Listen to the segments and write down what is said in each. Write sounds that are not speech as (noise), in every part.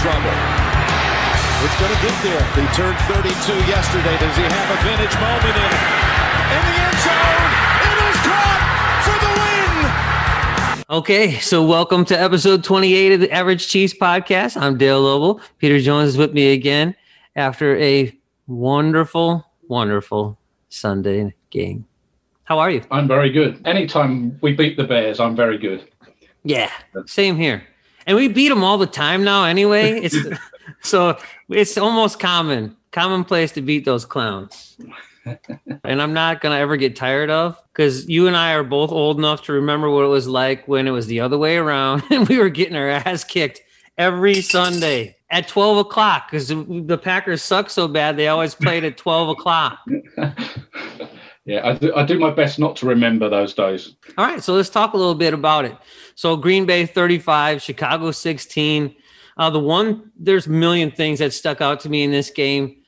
Trouble. It's going to get there. He turned 32 yesterday. Does he have a vintage moment in it? In the end zone. It is caught for the win. Okay, so welcome to episode 28 of the Average Cheese Podcast. I'm Dale Lobel. Peter Jones is with me again after a wonderful, wonderful Sunday game. How are you? I'm very good. Anytime we beat the Bears, I'm very good. Yeah, same here. And we beat them all the time now anyway. It's (laughs) so it's almost common, commonplace to beat those clowns. and I'm not gonna ever get tired of because you and I are both old enough to remember what it was like when it was the other way around (laughs) and we were getting our ass kicked every Sunday at 12 o'clock because the Packers suck so bad they always played at 12 o'clock. (laughs) Yeah, I do, I do my best not to remember those days. All right, so let's talk a little bit about it. So Green Bay 35, Chicago 16. Uh, the one there's a million things that stuck out to me in this game,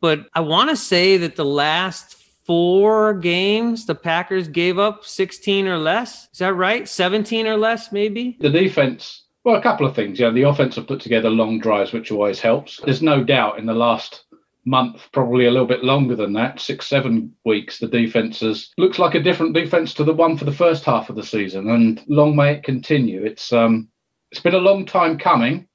but I want to say that the last four games the Packers gave up 16 or less. Is that right? 17 or less, maybe. The defense, well, a couple of things. Yeah, the offense have put together long drives, which always helps. There's no doubt in the last month, probably a little bit longer than that, six, seven weeks, the defense has looks like a different defense to the one for the first half of the season. And long may it continue. It's um it's been a long time coming,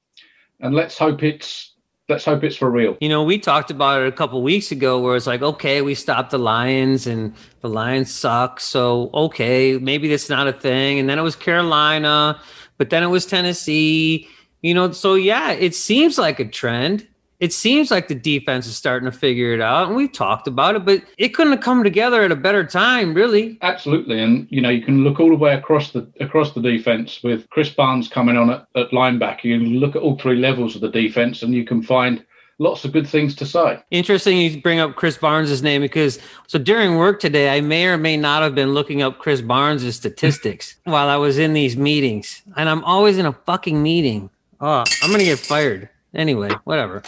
and let's hope it's let's hope it's for real. You know, we talked about it a couple weeks ago where it's like, okay, we stopped the Lions and the Lions suck. So, okay, maybe that's not a thing. And then it was Carolina, but then it was Tennessee. You know, so yeah, it seems like a trend. It seems like the defense is starting to figure it out. And we've talked about it, but it couldn't have come together at a better time, really. Absolutely, and you know you can look all the way across the across the defense with Chris Barnes coming on at, at linebacker. You look at all three levels of the defense, and you can find lots of good things to say. Interesting you bring up Chris Barnes' name because so during work today, I may or may not have been looking up Chris Barnes' statistics (laughs) while I was in these meetings. And I'm always in a fucking meeting. Oh, I'm gonna get fired. Anyway, whatever.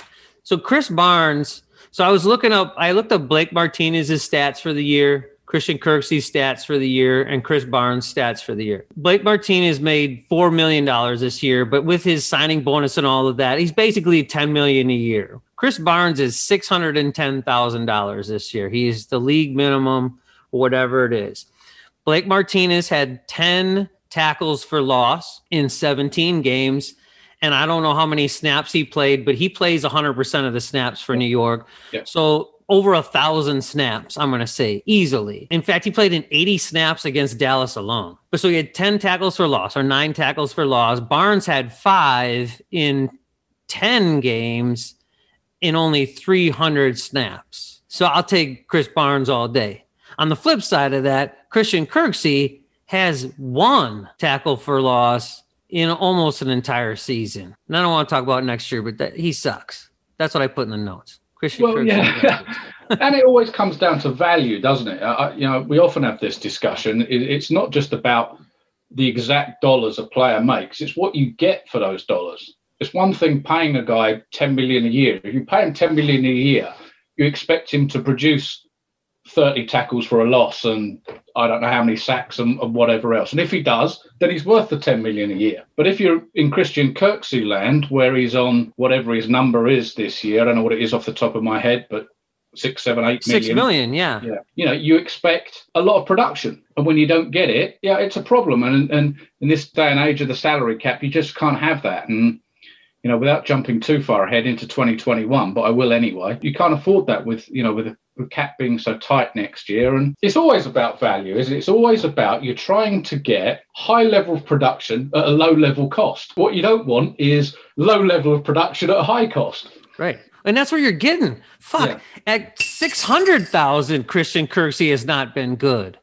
So Chris Barnes. So I was looking up. I looked up Blake Martinez's stats for the year, Christian Kirksey's stats for the year, and Chris Barnes' stats for the year. Blake Martinez made four million dollars this year, but with his signing bonus and all of that, he's basically ten million a year. Chris Barnes is six hundred and ten thousand dollars this year. He's the league minimum, whatever it is. Blake Martinez had ten tackles for loss in seventeen games and I don't know how many snaps he played, but he plays 100% of the snaps for New York. Yeah. So over a thousand snaps, I'm going to say easily. In fact, he played in 80 snaps against Dallas alone. But so he had 10 tackles for loss or nine tackles for loss. Barnes had five in 10 games in only 300 snaps. So I'll take Chris Barnes all day. On the flip side of that, Christian Kirksey has one tackle for loss in almost an entire season. And I don't want to talk about next year, but that, he sucks. That's what I put in the notes. Christian Well, Kirksey yeah, (laughs) and it always comes down to value, doesn't it? I, you know, we often have this discussion. It, it's not just about the exact dollars a player makes; it's what you get for those dollars. It's one thing paying a guy ten million a year. If you pay him ten million a year, you expect him to produce 30 tackles for a loss and I don't know how many sacks and, and, whatever else. And if he does, then he's worth the 10 million a year. But if you're in Christian Kirksey land, where he's on whatever his number is this year, I don't know what it is off the top of my head, but six, seven, eight million. Six million, yeah. Yeah. You know, you expect a lot of production. And when you don't get it, yeah, it's a problem. And and in this day and age of the salary cap, you just can't have that. And you know, without jumping too far ahead into 2021, but I will anyway. You can't afford that with, you know, with the cap being so tight next year. And it's always about value, isn't it? It's always about you're trying to get high level of production at a low level cost. What you don't want is low level of production at a high cost. Right. And that's what you're getting. Fuck. Yeah. At 600,000, Christian Kirksey has not been good.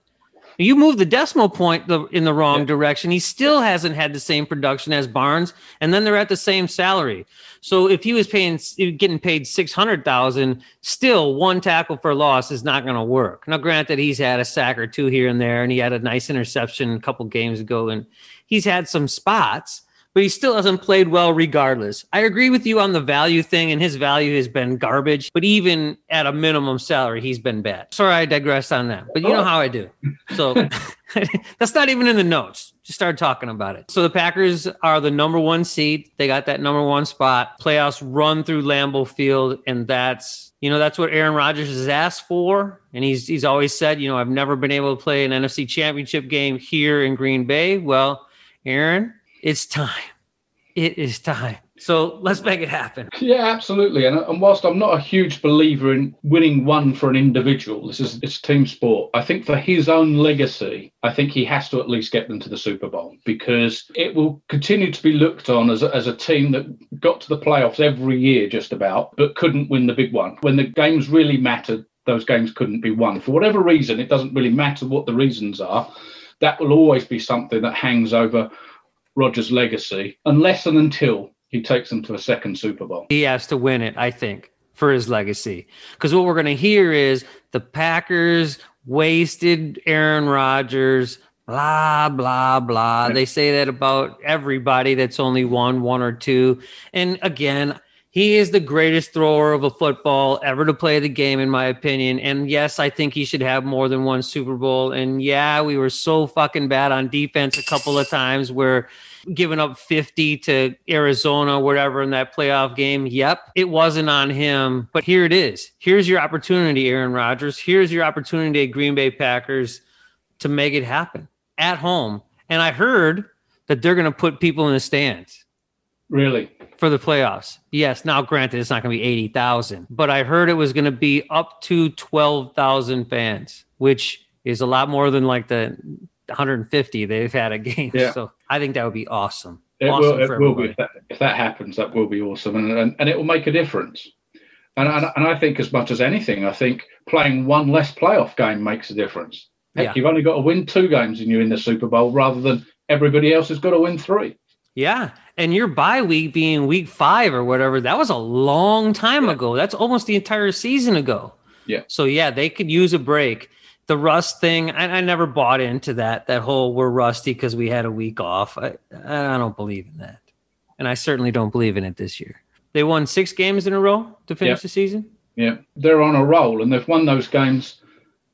You move the decimal point the, in the wrong Yeah. direction. He still hasn't had the same production as Barnes, and then they're at the same salary. So if he was paying, getting paid six hundred thousand, still one tackle for loss is not going to work. Now, granted, he's had a sack or two here and there, and he had a nice interception a couple games ago, and he's had some spots, but he still hasn't played well regardless. I agree with you on the value thing, and his value has been garbage, but even at a minimum salary, he's been bad. Sorry, I digressed on that, but you know oh. how I do. So (laughs) (laughs) that's not even in the notes. Just started talking about it. So the Packers are the number one seed. They got that number one spot. Playoffs run through Lambeau Field, and that's you know that's what Aaron Rodgers has asked for, and he's he's always said, you know, I've never been able to play an NFC Championship game here in Green Bay. Well, Aaron, it's time. It is time. So let's make it happen. Yeah, absolutely. And, and whilst I'm not a huge believer in winning one for an individual, this is it's team sport. I think for his own legacy, I think he has to at least get them to the Super Bowl because it will continue to be looked on as a, as a team that got to the playoffs every year, just about, but couldn't win the big one. When the games really mattered, those games couldn't be won. For whatever reason, it doesn't really matter what the reasons are. That will always be something that hangs over Rodgers' legacy, unless and until he takes them to a second Super Bowl. He has to win it, I think, for his legacy. Because what we're going to hear is the Packers wasted Aaron Rodgers, blah, blah, blah. They say that about everybody that's only won one or two. And again, he is the greatest thrower of a football ever to play the game, in my opinion. And yes, I think he should have more than one Super Bowl. And yeah, we were so fucking bad on defense a couple of times where giving up 50 to Arizona, whatever, in that playoff game. Yep, it wasn't on him. But here it is. Here's your opportunity, Aaron Rodgers. Here's your opportunity, Green Bay Packers, to make it happen at home. And I heard that they're going to put people in the stands Really? for the playoffs. Yes, now granted, it's not going to be 80,000, but I heard it was going to be up to 12,000 fans, which is a lot more than like the 150 they've had a game. Yeah. So I think that would be awesome. It awesome will. It will be. If that, if that happens, that will be awesome, and and, and it will make a difference. And, and and I think as much as anything, I think playing one less playoff game makes a difference. Heck, Yeah. you've only got to win two games and you're in the Super Bowl, rather than everybody else has got to win three. Yeah. And your bye week being week five or whatever, that was a long time ago. That's almost the entire season ago. Yeah. So yeah, they could use a break. The rust thing, I, I never bought into that. That whole we're rusty because we had a week off. I, I don't believe in that, and I certainly don't believe in it this year. They won six games in a row to finish Yeah. the season. Yeah, they're on a roll, and they've won those games.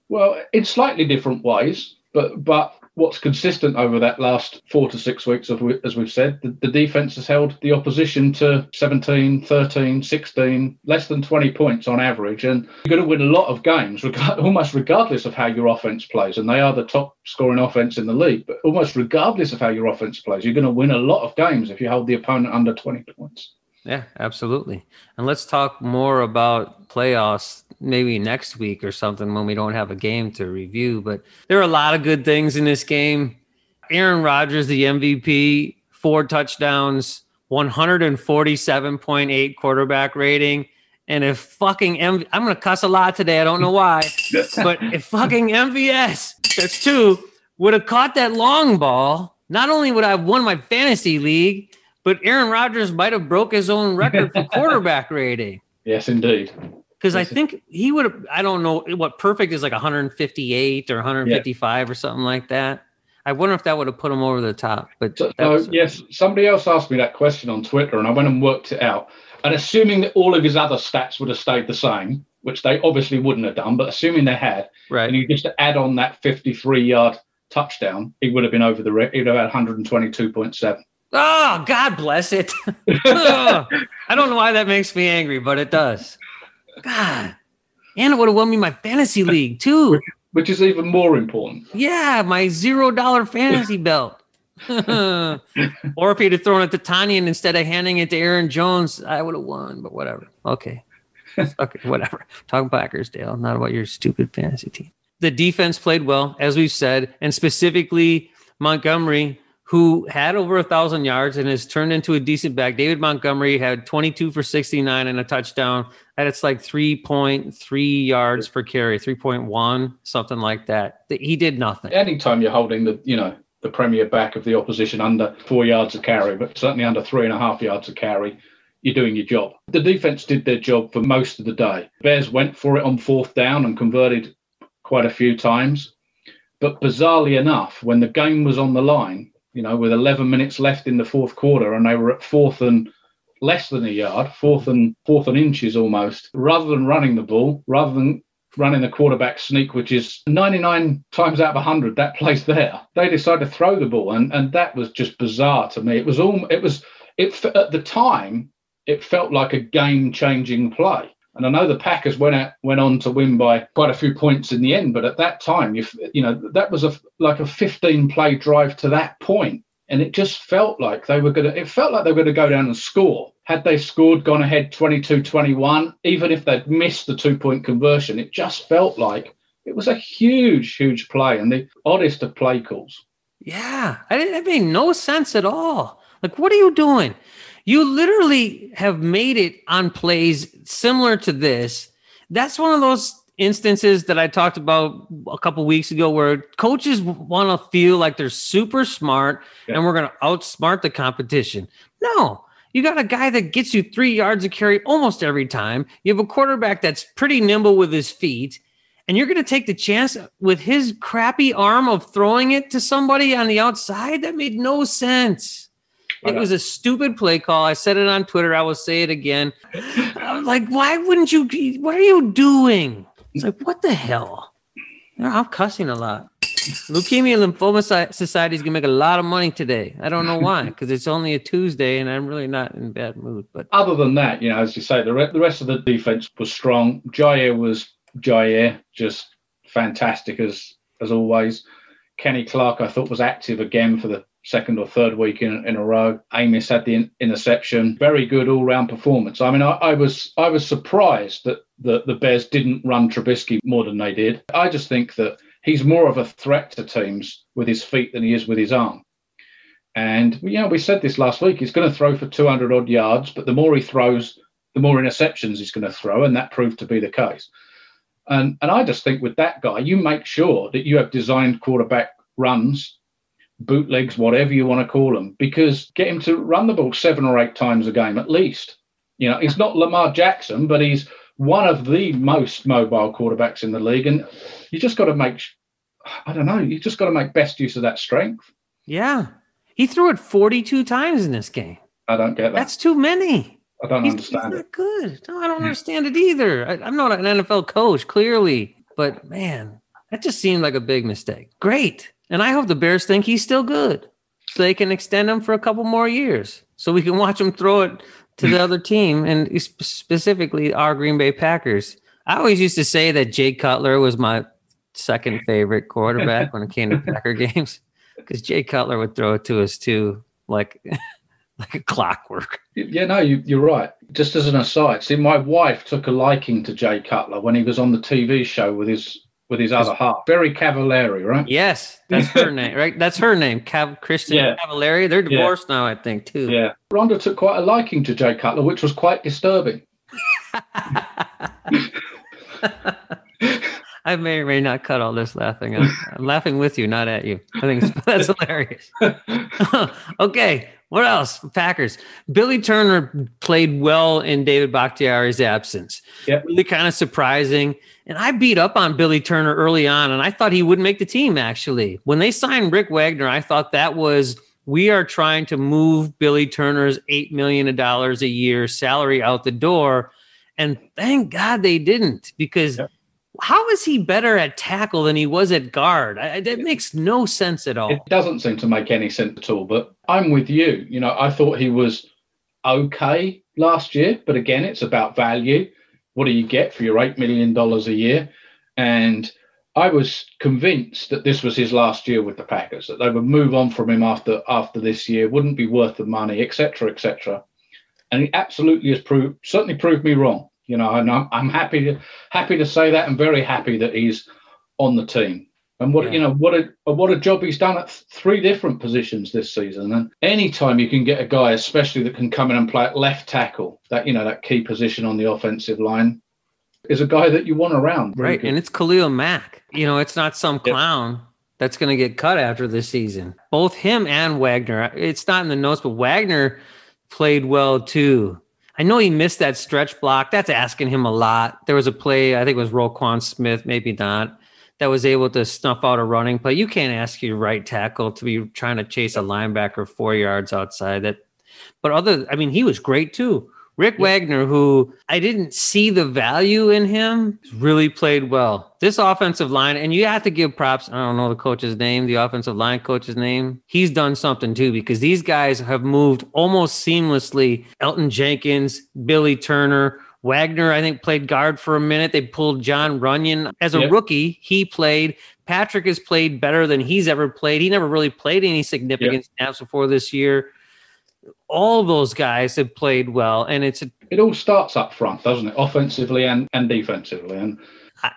Well, in slightly different ways, but but what's consistent over that last four to six weeks, of, as we've said, the, the defense has held the opposition to 17, 13, 16, less than 20 points on average. And you're going to win a lot of games, regard, (laughs) almost regardless of how your offense plays. And they are the top scoring offense in the league. But almost regardless of how your offense plays, you're going to win a lot of games if you hold the opponent under 20 points. Yeah, absolutely. And let's talk more about playoffs maybe next week or something when we don't have a game to review. But there are a lot of good things in this game. Aaron Rodgers, the MVP, four touchdowns, 147.8 quarterback rating. And if fucking M- I'm going to cuss a lot today. I don't know why. (laughs) but if fucking MVS, that's two, would have caught that long ball, not only would I have won my fantasy league, but Aaron Rodgers might have broke his own record for (laughs) quarterback rating. Yes, indeed. Because I think he would have, I don't know what perfect is like 158 or 155 or something like that. I wonder if that would have put him over the top. But So, that no, was- yes, somebody else asked me that question on Twitter, and I went and worked it out. And assuming that all of his other stats would have stayed the same, which they obviously wouldn't have done, but assuming they had, right. and you just add on that 53 yard touchdown, he would have been over the he'd have had 122.7. Oh, ah, God bless it. (laughs) I don't know why that makes me angry, but it does. God. And it would have won me my fantasy league too. Which is even more important. Yeah, my zero dollar fantasy (laughs) belt. (laughs) or if he'd have thrown it to Tonyan instead of handing it to Aaron Jones, I would have won, but whatever. Okay. okay, whatever. Talk Packers, Dale, not about your stupid fantasy team. The defense played well, as we've said, and specifically Montgomery, who had over a thousand yards and has turned into a decent back. David Montgomery had 22 for 69 and a touchdown. And it's like 3.3 yards per carry, 3.1, something like that. He did nothing. Anytime you're holding the, you know, the premier back of the opposition under four yards of carry, but certainly under three and a half yards of carry, you're doing your job. The defense did their job for most of the day. Bears went for it on fourth down and converted quite a few times. But bizarrely enough, when the game was on the line, you know, with 11 minutes left in the fourth quarter, and they were at fourth and less than a yard, fourth and fourth and inches almost, rather than running the ball, rather than running the quarterback sneak, which is 99 times out of 100 that plays there. They decided to throw the ball, and and that was just bizarre to me. It was all it was it at the time it felt like a game changing play. And I know the Packers went out, went on to win by quite a few points in the end, but at that time, you you know that was a like a 15 play drive to that point, and it just felt like they were gonna. It felt like they were gonna go down and score. Had they scored, gone ahead 22-21, even if they'd missed the two point conversion, it just felt like it was a huge, huge play and the oddest of play calls. Yeah, I. It made no sense at all. Like, what are you doing? You literally have made it on plays similar to this. That's one of those instances that I talked about a couple weeks ago where coaches want to feel like they're super smart yeah. and we're going to outsmart the competition. No, you got a guy that gets you three yards of carry almost every time. You have a quarterback that's pretty nimble with his feet. And you're going to take the chance with his crappy arm of throwing it to somebody on the outside? That made no sense. It was a stupid play call. I said it on Twitter. I will say it again. I was like, why wouldn't you? What are you doing? It's like, what the hell? I'm cussing a lot. Leukemia Lymphoma Society is gonna make a lot of money today. I don't know why, because it's only a Tuesday, and I'm really not in bad mood. But other than that, you know, as you say, the re- the rest of the defense was strong. Jaire was Jaire, just fantastic as as always. Kenny Clark, I thought, was active again for the second or third week in, in a row. Amos had the in, interception. Very good all round performance. I mean, I, I, was I was surprised that the, the Bears didn't run Trubisky more than they did. I just think that he's more of a threat to teams with his feet than he is with his arm. And you know, we said this last week. He's going to throw for 200 odd yards, but the more he throws, the more interceptions he's going to throw, and that proved to be the case. And and I just think with that guy, you make sure that you have designed quarterback runs bootlegs, whatever you want to call them, because get him to run the ball seven or eight times a game at least. You know, he's not Lamar Jackson, but he's one of the most mobile quarterbacks in the league. And you just got to make, I don't know, you just got to make best use of that strength. Yeah. He threw it 42 times in this game. I don't get that. That's too many. I don't he's, understand he's it. good. No, I don't understand it either. I, I'm not an NFL coach, clearly, but man, that just seemed like a big mistake. Great. And I hope the Bears think he's still good so they can extend him for a couple more years so we can watch him throw it to the other team and specifically our Green Bay Packers. I always used to say that Jay Cutler was my second favorite quarterback when it came to (laughs) Packer games because Jay Cutler would throw it to us too, like (laughs) like a clockwork. Yeah, no, you, you're right. Just as an aside, see, my wife took a liking to Jay Cutler when he was on the TV show with his with his other half. Very Cavallari, right? Yes, that's her (laughs) name, right? That's her name, Cav- Kristin yeah. Cavallari. They're divorced yeah. now, I think, too. Yeah. Rhonda took quite a liking to Jay Cutler, which was quite disturbing. (laughs) I may or may not cut all this laughing. I'm, I'm laughing with you, not at you. I think (laughs) that's hilarious. okay, what else? Packers. Billy Turner played well in David Bakhtiari's absence. Yep. Really kind of surprising. And I beat up on Billy Turner early on, and I thought he wouldn't make the team, actually. When they signed Rick Wagner, I thought that was we are trying to move Billy Turner's $8 million a year salary out the door. And thank God they didn't because yep. How is he better at tackle than he was at guard? I, that makes no sense at all. It doesn't seem to make any sense at all. But I'm with you. You know, I thought he was okay last year, but again, it's about value what do you get for your $8 million a year? And I was convinced that this was his last year with the Packers, that they would move on from him after after this year, wouldn't be worth the money, etc., etc. And he absolutely has proved, certainly proved me wrong. You know, and I'm, I'm happy to happy to say that, and very happy that he's on the team. And what Yeah. you know, what a what a job he's done at th- three different positions this season. And anytime you can get a guy, especially that can come in and play at left tackle, that you know that key position on the offensive line, is a guy that you want around. Really Right. good. And it's Khalil Mack. You know, it's not some clown that's going to get cut after this season. Both him and Wagner. It's not in the notes, but Wagner played well too. I know he missed that stretch block. That's asking him a lot. There was a play, I think it was Roquan Smith, maybe not, that was able to snuff out a running play. You can't ask your right tackle to be trying to chase a linebacker four yards outside. That, but other, I mean, he was great too. Rick Wagner, who I didn't see the value in him, really played well. This offensive line, and you have to give props. I don't know the coach's name, the offensive line coach's name. He's done something too because these guys have moved almost seamlessly. Elgton Jenkins, Billy Turner, Wagner, I think played guard for a minute. They pulled Jon Runyan as a Yep. rookie. He played. Patrick has played better than he's ever played. He never really played any significant snaps before this year. All those guys have played well, and it's a it all starts up front, doesn't it? Offensively and, and defensively. And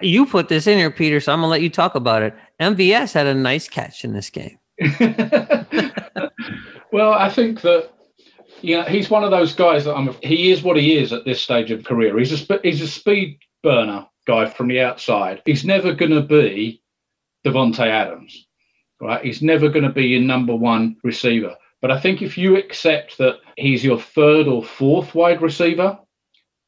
you put this in here, Peter, so I'm gonna let you talk about it. MVS had a nice catch in this game. (laughs) well, I think that you know he's one of those guys that I'm. He is what he is at this stage of career. He's a he's a speed burner guy from the outside. He's never going to be Davante Adams, right? He's never going to be your number one receiver. But I think if you accept that he's your third or fourth wide receiver,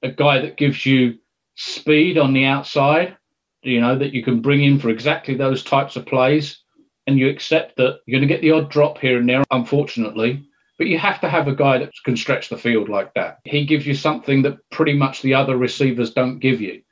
a guy that gives you speed on the outside, you know, that you can bring in for exactly those types of plays, and you accept that you're going to get the odd drop here and there, unfortunately, but you have to have a guy that can stretch the field like that. He gives you something that pretty much the other receivers don't give you.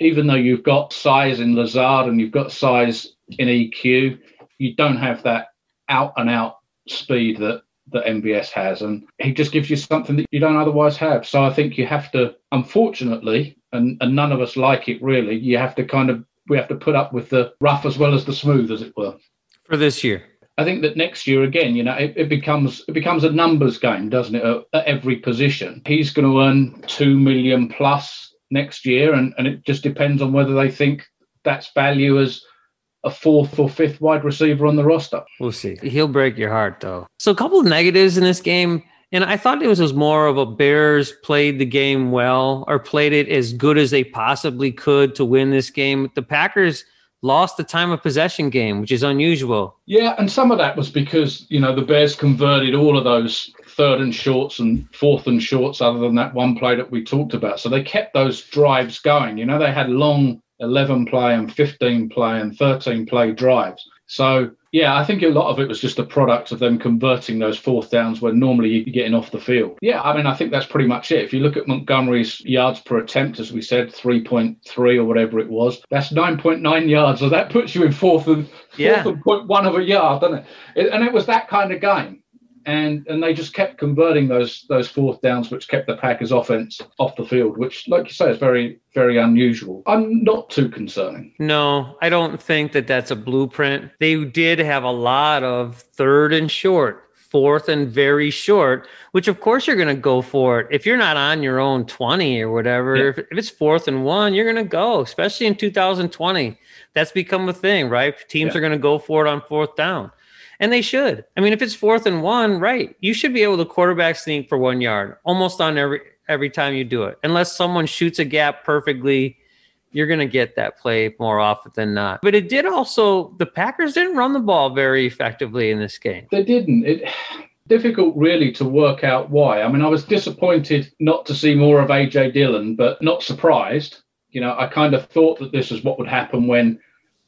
Even though you've got size in Lazard and you've got size in EQ, you don't have that out and out speed that that MVS has, and he just gives you something that you don't otherwise have. So I think you have to, unfortunately, and, and none of us like it really. You have to kind of we have to put up with the rough as well as the smooth, as it were. for this year. I think that next year again, you know, it, it becomes it becomes a numbers game, doesn't it? At, at every position, he's going to earn two million plus next year, and, and it just depends on whether they think that's value as a fourth or fifth wide receiver on the roster. We'll see. He'll break your heart though. So a couple of negatives in this game. And I thought it was, was more of a Bears played the game well or played it as good as they possibly could to win this game. The Packers lost the time of possession game, which is unusual. Yeah, and some of that was because you know the Bears converted all of those third and shorts and fourth and shorts, other than that one play that we talked about. So they kept those drives going. You know, they had long 11 play and 15 play and 13 play drives. So yeah, I think a lot of it was just a product of them converting those fourth downs when normally you're getting off the field. Yeah, I mean, I think that's pretty much it. If you look at Montgomery's yards per attempt, as we said, 3.3 or whatever it was, that's 9.9 yards. So that puts you in fourth and fourth Yeah. and point one of a yard, doesn't it? it? And it was that kind of game. And and they just kept converting those those fourth downs, which kept the Packers' offense off the field, which, like you say, is very very unusual. I'm not too concerning. No, I don't think that that's a blueprint. They did have a lot of third and short, fourth and very short, which of course you're going to go for it. If you're not on your own 20 or whatever, Yeah. if, if it's fourth and one, you're going to go, especially in 2020. That's become a thing, right? Teams Yeah. are going to go for it on fourth down. And they should. I mean, if it's fourth and one, right, you should be able to quarterback sneak for one yard almost on every every time you do it. Unless someone shoots a gap perfectly, you're going to get that play more often than not. But it did also, the Packers didn't run the ball very effectively in this game. They didn't. It difficult really to work out why. I mean, I was disappointed not to see more of AJ Dillon, but not surprised. You know, I kind of thought that this is what would happen when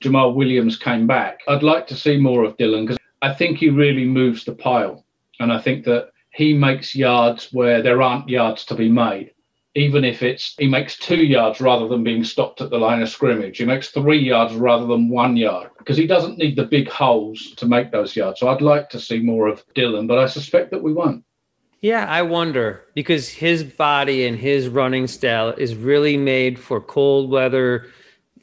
Jamaal Williams came back. I'd like to see more of Dillon because I think he really moves the pile. And I think that he makes yards where there aren't yards to be made. Even if it's he makes two yards rather than being stopped at the line of scrimmage, he makes three yards rather than one yard because he doesn't need the big holes to make those yards. So I'd like to see more of Dillon, but I suspect that we won't. Yeah, I wonder because his body and his running style is really made for cold weather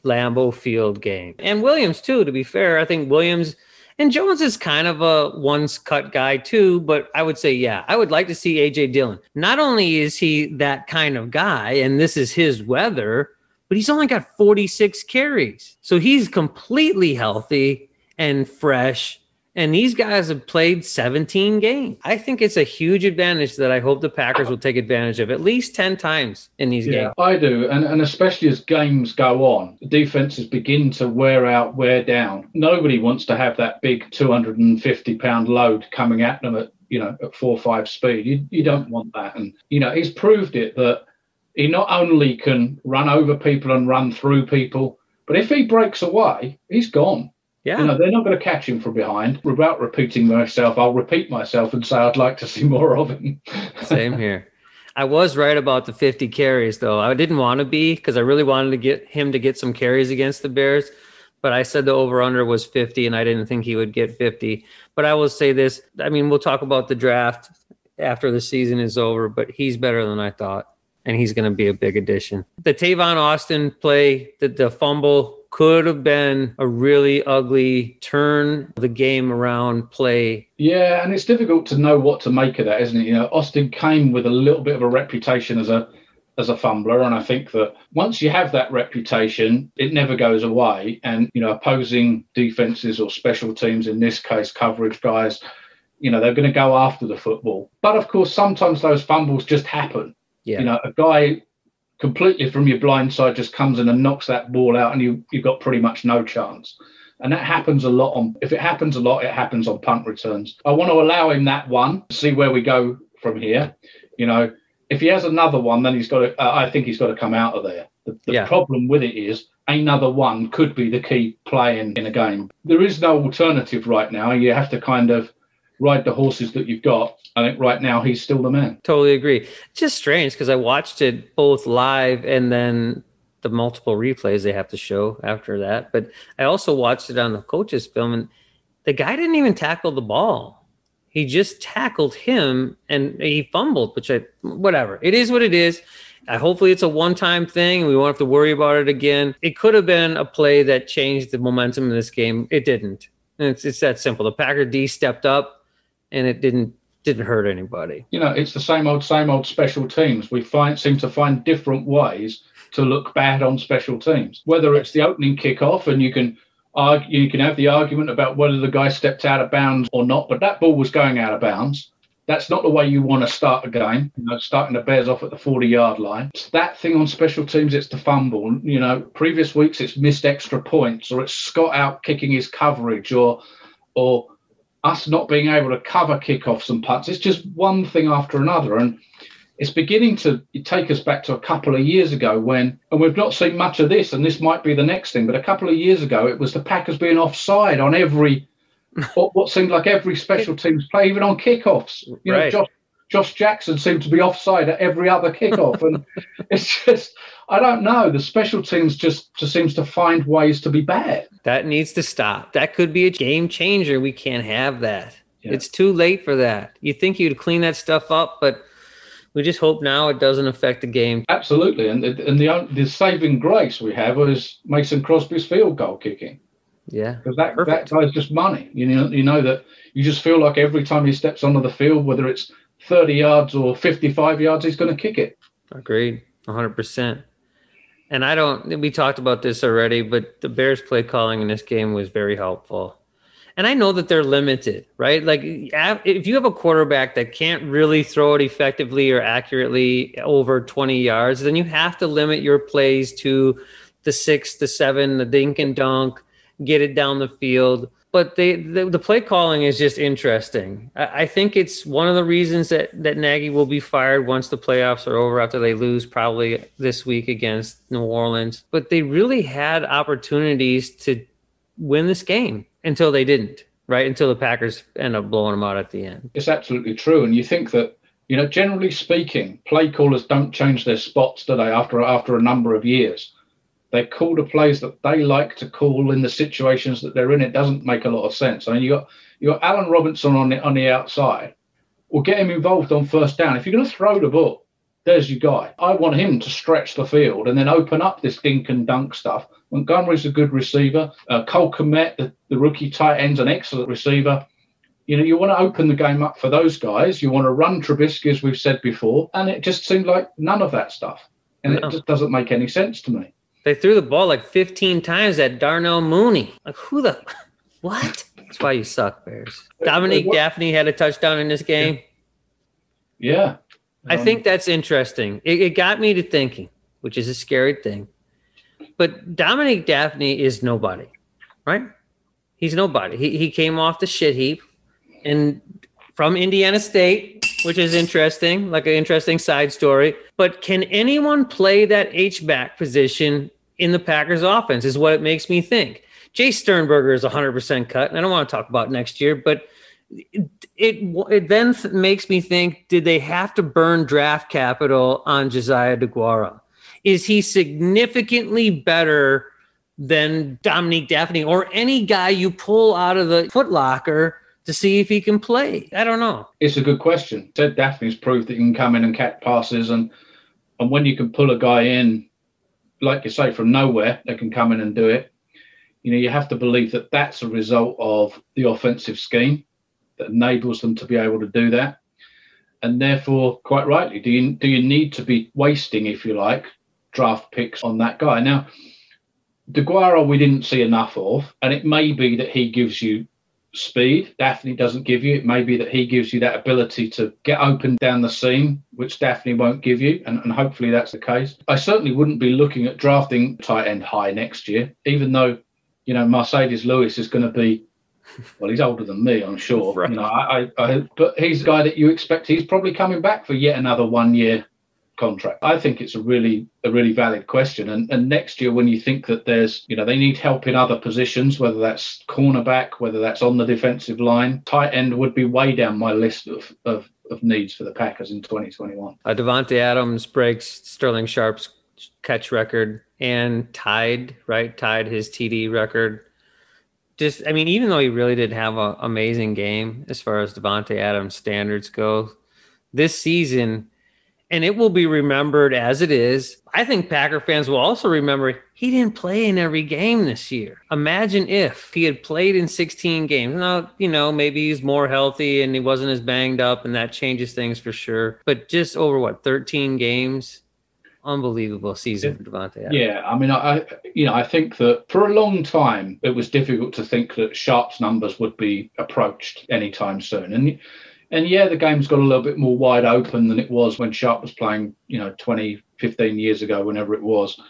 Lambeau Field game. And Williams too, to be fair. I think Williams and Jones is kind of a once cut guy too, but I would say yeah, I would like to see AJ Dillon. Not only is he that kind of guy and this is his weather, but he's only got 46 carries. So he's completely healthy and fresh. And these guys have played 17 games. I think it's a huge advantage that I hope the Packers will take advantage of at least 10 times in these Yeah, games. I do, and and especially as games go on, the defenses begin to wear out, wear down. Nobody wants to have that big 250 pound load coming at them at you know at four or five speed. You you don't want that, and you know he's proved it that he not only can run over people and run through people, but if he breaks away, he's gone. Yeah. You know, they're not going to catch him from behind. Without repeating myself, I'll repeat myself and say I'd like to see (laughs) more of him. Same here. I was right about the 50 carries, though. I didn't want to be because I really wanted to get him to get some carries against the Bears. But I said the over under was 50, and I didn't think he would get 50. But I will say this I mean, we'll talk about the draft after the season is over, but he's better than I thought, and he's going to be a big addition. The Tavon Austin play, the, the fumble could have been a really ugly turn the game around play Yeah, and it's difficult to know what to make of that, isn't it? You know, Austin came with a little bit of a reputation as a as a fumbler, and I think that once you have that reputation, it never goes away. And you know, opposing defenses or special teams, in this case, coverage guys, you know, they're going to go after the football. But of course, sometimes those fumbles just happen. Yeah. You know, a guy completely from your blind side just comes in and knocks that ball out, and you you've got pretty much no chance. And that happens a lot on. If it happens a lot, it happens on punt returns. I want to allow him that one. See where we go from here. You know, if he has another one, then he's got to. Uh, I think he's got to come out of there. The, the Yeah. problem with it is another one could be the key play in, in a game. There is no alternative right now. You have to kind of ride the horses that you've got. I think right now he's still the man. Totally agree. It's just strange because I watched it both live and then the multiple replays they have to show after that. But I also watched it on the coach's film, and the guy didn't even tackle the ball. He just tackled him and he fumbled, which I, whatever. It is what it is. I, hopefully, it's a one time thing. We won't have to worry about it again. It could have been a play that changed the momentum in this game. It didn't. It's, it's that simple. The Packer D stepped up and it didn't didn't hurt anybody. you know, it's the same old, same old special teams. We find seem to find different ways to look bad on special teams. Whether it's the opening kickoff, and you can argue, you can have the argument about whether the guy stepped out of bounds or not, but that ball was going out of bounds. That's not the way you want to start a game. You know, starting the Bears off at the 40-yard line. It's that thing on special teams. It's the fumble. You know, previous weeks it's missed extra points, or it's Scott out kicking his coverage, or or us not being able to cover kickoffs and punts. It's just one thing after another. And it's beginning to take us back to a couple of years ago when, and we've not seen much of this, and this might be the next thing, but a couple of years ago, it was the Packers being offside on every, what, what seemed like every special (laughs) teams play, even on kickoffs. You know, Right. Josh, Josh Jackson seemed to be offside at every other kickoff. and (laughs) it's just, I don't know. The special teams just, just seems to find ways to be bad. That needs to stop. That could be a game changer. We can't have that. Yeah. It's too late for that. You think you'd clean that stuff up, but we just hope now it doesn't affect the game. Absolutely, and and the the saving grace we have is Mason Crosby's field goal kicking Yeah. because that Perfect. that guy's just money. You know, you know that you just feel like every time he steps onto the field, whether it's thirty yards or fifty-five yards, he's going to kick it. Agreed. 100%. And I don't, we talked about this already, but the Bears play calling in this game was very helpful. And I know that they're limited, right? Like if you have a quarterback that can't really throw it effectively or accurately over 20 yards, then you have to limit your plays to the six, the seven, the dink and dunk, get it down the field. But they, the, the play calling is just interesting. I, I think it's one of the reasons that, that Nagy will be fired once the playoffs are over after they lose probably this week against New Orleans. But they really had opportunities to win this game until they didn't, right? Until the Packers end up blowing them out at the end. It's absolutely true, and you think that you know, generally speaking, play callers don't change their spots, do they? After after a number of years, they call the plays that they like to call in the situations that they're in. It doesn't make a lot of sense. I mean, you got you got Allen Robinson on the on the outside. Well, get him involved on first down. If you're going to throw the ball, there's your guy. I want him to stretch the field and then open up this dink and dunk stuff. Montgomery's a good receiver. Uh, Cole Kmet, the, the rookie tight end's an excellent receiver. You know, you want to open the game up for those guys. You want to run Trubisky, as we've said before. And it just seemed like none of that stuff. And No. it just doesn't make any sense to me. They threw the ball like 15 times at Darnell Mooney. Like who the (laughs) what? That's why you suck, Bears. Dominique what- Dafney had a touchdown in this game. Yeah. I Um, think that's interesting. It, it got me to thinking, which is a scary thing. But Dominique Dafney is nobody, right? He's nobody. He, he came off the shit heap and from Indiana State, which is interesting, like an interesting side story. But can anyone play that H back position in the Packers offense? Is what it makes me think. Jace Sternberger is 100% cut, and I don't want to talk about next year, but it, it it then th- makes me think: Did they have to burn draft capital on Josiah DeGuara? Is he significantly better than Dominique Dafney or any guy you pull out of the footlocker to see if he can play? I don't know. It's a good question. Ted Dafney's proved that you can come in and catch passes, and and when you can pull a guy in, like you say, from nowhere, they can come in and do it. You know, you have to believe that that's a result of the offensive scheme that enables them to be able to do that. And therefore, quite rightly, do you do you need to be wasting, if you like, draft picks on that guy? Now, DeGuara we didn't see enough of, and it may be that he gives you speed Dafney doesn't give you. It may be that he gives you that ability to get open down the seam, which Dafney won't give you, and, and hopefully that's the case. I certainly wouldn't be looking at drafting tight end high next year, even though, you know, Marcedes Lewis is going to be, well, he's older than me, I'm sure. (laughs) Right. You know, I, I, I, but he's a guy that you expect. He's probably coming back for yet another one year contract. I think it's a really a really valid question. And and next year when you think that there's you know they need help in other positions, whether that's cornerback, whether that's on the defensive line, tight end would be way down my list of of, of needs for the Packers in 2021. Uh, Davante Adams breaks Sterling Sharpe's catch record and tied right tied his TD record. Just I mean, even though he really did have an amazing game as far as Davante Adams standards go, this season, and it will be remembered as it is. I think Packer fans will also remember he didn't play in every game this year. Imagine if he had played in 16 games. Now, you know, maybe he's more healthy and he wasn't as banged up, and that changes things for sure. But just over what 13 games, unbelievable season for Davante. Yeah, I mean, I, I you know I think that for a long time it was difficult to think that Sharpe's numbers would be approached anytime soon, and and yeah, the game's got a little bit more wide open than it was when Sharpe was playing, you know, 20, 15 years ago, whenever it was,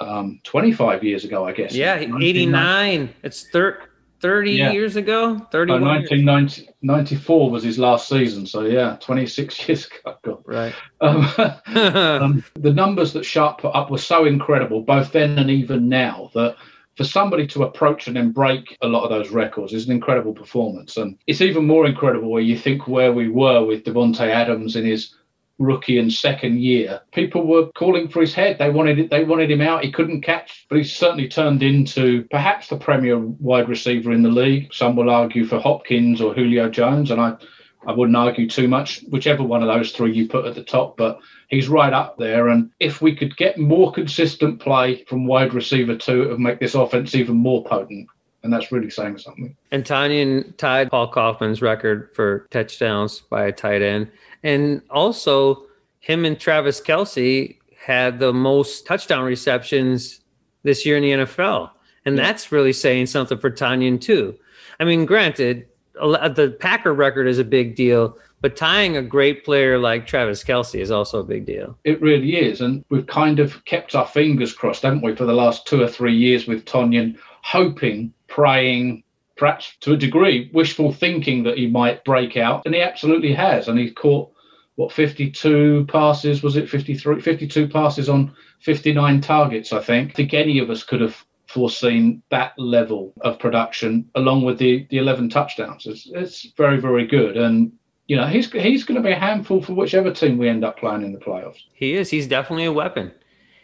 um, 25 years ago, I guess. Yeah, 89. It's thir- 30 Yeah. years ago. Uh, 31. years. 1990, 94 was his last season, so yeah, 26 (laughs) years ago. God. Right. Um, (laughs) um, the numbers that Sharpe put up were so incredible, both then and even now, that for somebody to approach and then break a lot of those records is an incredible performance. And it's even more incredible where you think where we were with Davante Adams in his rookie and second year. People were calling for his head. They wanted it. They wanted him out. He couldn't catch, but he's certainly turned into perhaps the premier wide receiver in the league. Some will argue for Hopkins or Julio Jones, and I, I wouldn't argue too much, whichever one of those three you put at the top. But he's right up there. And if we could get more consistent play from wide receiver two, it would make this offense even more potent. And that's really saying something. And Tonyan tied Paul Coffman's record for touchdowns by a tight end. And also, him and Travis Kelce had the most touchdown receptions this year in the NFL. And that's really saying something for Tonyan, too. I mean, granted, the Packer record is a big deal, but tying a great player like Travis Kelce is also a big deal. It really is. And we've kind of kept our fingers crossed, haven't we, for the last two or three years with Tonyan, hoping, praying, perhaps to a degree, wishful thinking that he might break out. And he absolutely has. And he's caught, what, 52 passes? Was it 53? 52 passes on 59 targets, I think. I think any of us could have foreseen that level of production along with the, the 11 touchdowns. It's, it's very, very good. And you know, he's he's going to be a handful for whichever team we end up playing in the playoffs. He is. He's definitely a weapon.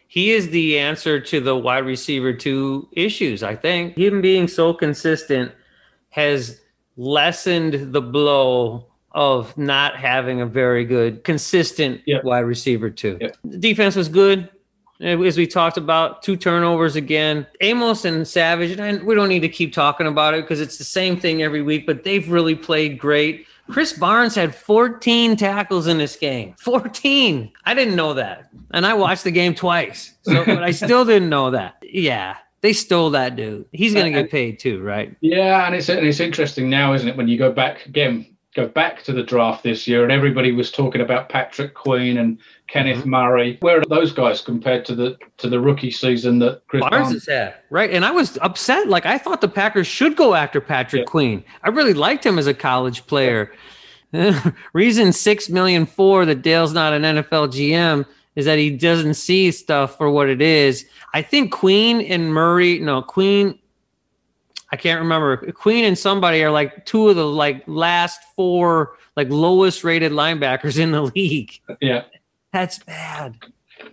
He is the answer to the wide receiver two issues, I think. Him being so consistent has lessened the blow of not having a very good, consistent Yeah. wide receiver two. Yeah. The defense was good. Eh, as we talked about, two turnovers again. Amos and Savage, and we don't need to keep talking about it because it's the same thing every week, but they've really played great. Chris Barnes had 14 tackles in this game. (laughs) 14. I didn't know that. And I watched the game twice. So (laughs) but I still didn't know that. Yeah. They stole that dude. He's going to uh, get paid too, right? Yeah, and it's and it's interesting now, isn't it? When you go back again, go back to the draft this year, and everybody was talking about Patrick Queen and Kenneth Mm-hmm. Murray. Where are those guys compared to the to the rookie season that Chris Barnes Barnes? is at, right? And I was upset. Like I thought the Packers should go after Patrick Yeah. Queen. I really liked him as a college player. (laughs) Reason six million four that Dale's not an NFL GM is that he doesn't see stuff for what it is. I think Queen and Murray, no Queen. I can't remember. Queen and somebody are like two of the like last four like lowest rated linebackers in the league. Yeah, That's bad.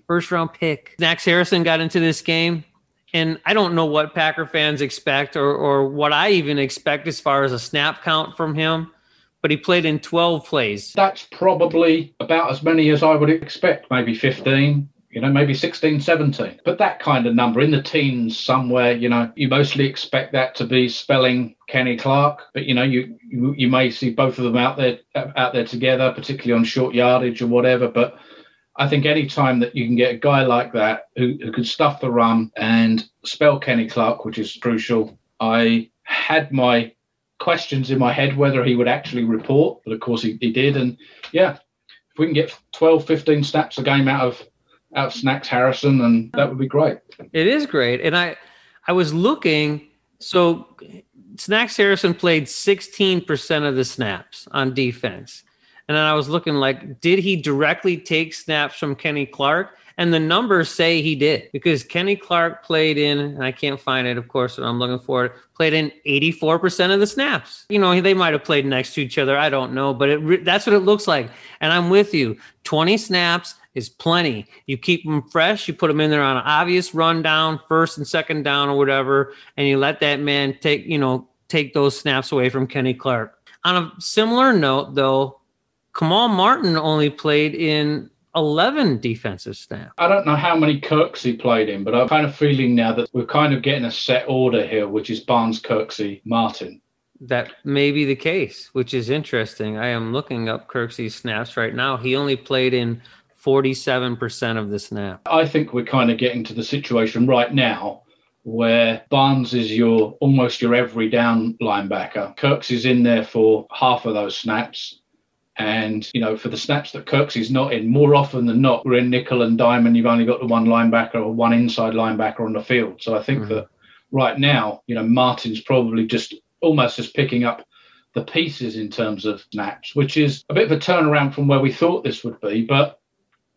First round pick. Snacks Harrison got into this game, and I don't know what Packer fans expect or, or what I even expect as far as a snap count from him, but he played in 12 plays. that's probably about as many as I would expect. Maybe fifteen. You know, maybe 16, 17. But that kind of number in the teens somewhere, you know, you mostly expect that to be spelling Kenny Clark. But you know, you you, you may see both of them out there out there together, particularly on short yardage or whatever. But I think any time that you can get a guy like that who, who can stuff the run and spell Kenny Clark, which is crucial, I had my questions in my head whether he would actually report, but of course he, he did. And yeah, if we can get 12, 15 snaps a game out of out Snacks Harrison, and that would be great. It is great. And I I was looking, so Snacks Harrison played 16% of the snaps on defense. And then I was looking like, did he directly take snaps from Kenny Clark? And the numbers say he did because Kenny Clark played in, and I can't find it, of course, when I'm looking for it, played in 84% of the snaps. You know, they might have played next to each other. I don't know, but it, that's what it looks like. And I'm with you. 20 snaps is plenty. You keep them fresh, you put them in there on an obvious rundown, first and second down or whatever, and you let that man take, you know, take those snaps away from Kenny Clark. On a similar note, though, Kamal Martin only played in 11 defensive snaps. I don't know how many Kirksey played in, but I'm kind of feeling now that we're kind of getting a set order here, which is Barnes, Kirksey, Martin. That may be the case, which is interesting. I am looking up Kirksey's snaps right now. He only played in 47% of the snap. I think we're kind of getting to the situation right now where Barnes is your almost your every down linebacker. Kirksey's in there for half of those snaps. And, you know, for the snaps that Kirksey's not in, more often than not, we're in nickel and dime. You've only got the one linebacker or one inside linebacker on the field. So I think Mhm. that right now, you know, Martin's probably just almost just picking up the pieces in terms of snaps, which is a bit of a turnaround from where we thought this would be. But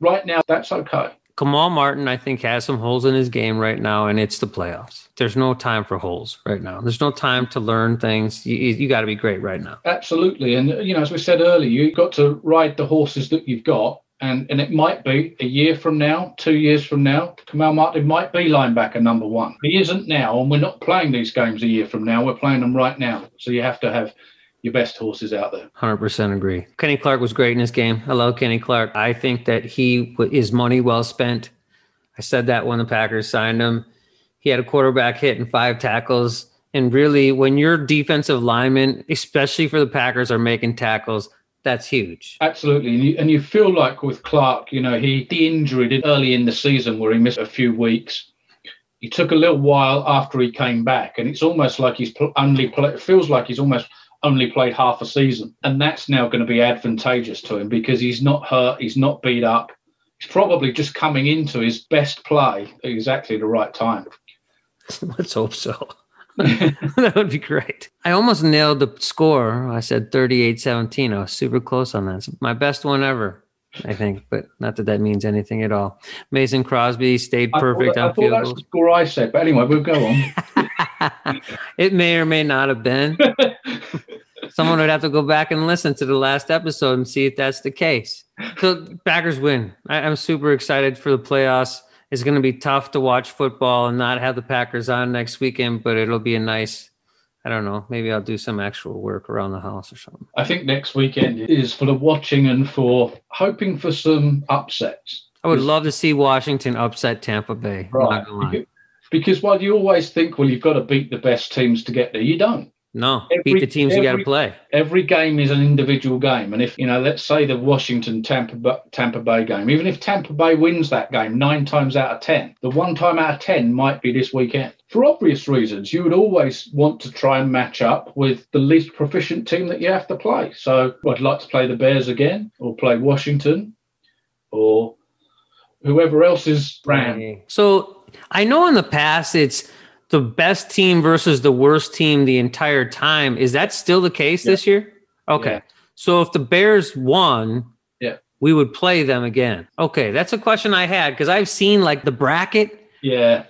right now, that's okay. Kamal Martin, I think, has some holes in his game right now, and it's the playoffs. There's no time for holes right now. There's no time to learn things. You, you got to be great right now. Absolutely. And, uh, you know, as we said earlier, you've got to ride the horses that you've got. And, and it might be a year from now, two years from now, Kamal Martin might be linebacker number one. He isn't now, and we're not playing these games a year from now. We're playing them right now. So you have to have your best horses out there. 100% agree. Kenny Clark was great in this game. Hello, Kenny Clark. I think that he is money well spent. I said that when the Packers signed him. He had a quarterback hit and five tackles. And really, when your defensive linemen, especially for the Packers, are making tackles, that's huge. Absolutely. And you, and you feel like with Clark, you know, he the injury did early in the season where he missed a few weeks. He took a little while after he came back, and it's almost like he's pl- only play, it feels like he's almost only played half a season, and that's now going to be advantageous to him because he's not hurt, he's not beat up, he's probably just coming into his best play at exactly the right time. (laughs) Let's hope so. (laughs) (laughs) that would be great. I almost nailed the score. I said 38 17. I was super close on that. It's my best one ever, I think, but not that that means anything at all. Mason Crosby stayed I thought perfect I thought field that's the score I said, but anyway, we'll go on. it may or may not have been. Someone would have to go back and listen to the last episode and see if that's the case. So Packers win. I, I'm super excited for the playoffs. It's going to be tough to watch football and not have the Packers on next weekend, but it'll be a nice. I don't know. Maybe I'll do some actual work around the house or something. I think next weekend is for the watching and for hoping for some upsets. I would love to see Washington upset Tampa Bay. Right. Because while you always think, well, you've got to beat the best teams to get there, you don't. No, Every- beat the teams you got to play. every game is an individual game. And if, you know, let's say the Washington Tampa, Tampa Bay game, even if Tampa Bay wins that game nine times out of 10, the one time out of 10 might be this weekend. For obvious reasons, you would always want to try and match up with the least proficient team that you have to play. So I'd like to play the Bears again or play Washington or whoever else is around. So I know in the past it's the best team versus the worst team the entire time. Is that still the case this year? Okay. Yeah. So if the Bears won, Yeah. we would play them again. Okay, that's a question I had because I've seen like the bracket, Yeah.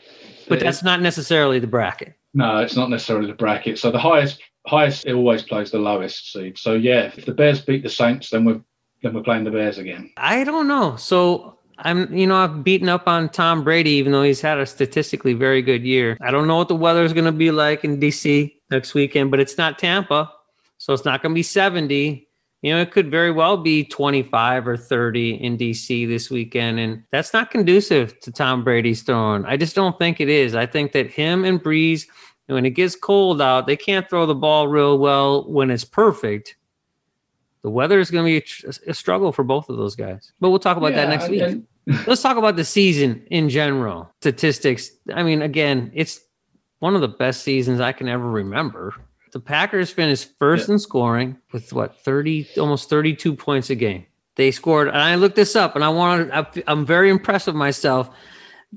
but It- that's not necessarily the bracket. No, it's not necessarily the bracket. So the highest highest it always plays the lowest seed. So yeah, if the Bears beat the Saints, then we're then we're playing the Bears again. I don't know. So I'm, you know, I've beaten up on Tom Brady, even though he's had a statistically very good year. I don't know what the weather is going to be like in DC next weekend, but it's not Tampa. So it's not going to be 70. You know, it could very well be 25 or 30 in DC this weekend. And that's not conducive to Tom Brady's throwing. I just don't think it is. I think that him and Brees, when it gets cold out, they can't throw the ball real well when it's perfect the weather is going to be a, tr- a struggle for both of those guys. But we'll talk about that next week. and- Let's talk about the season in general. Statistics. I mean, again, it's one of the best seasons I can ever remember. The Packers finished first in scoring with what 30 almost 32 points a game. They scored and I looked this up and I wanted I, I'm very impressed with myself.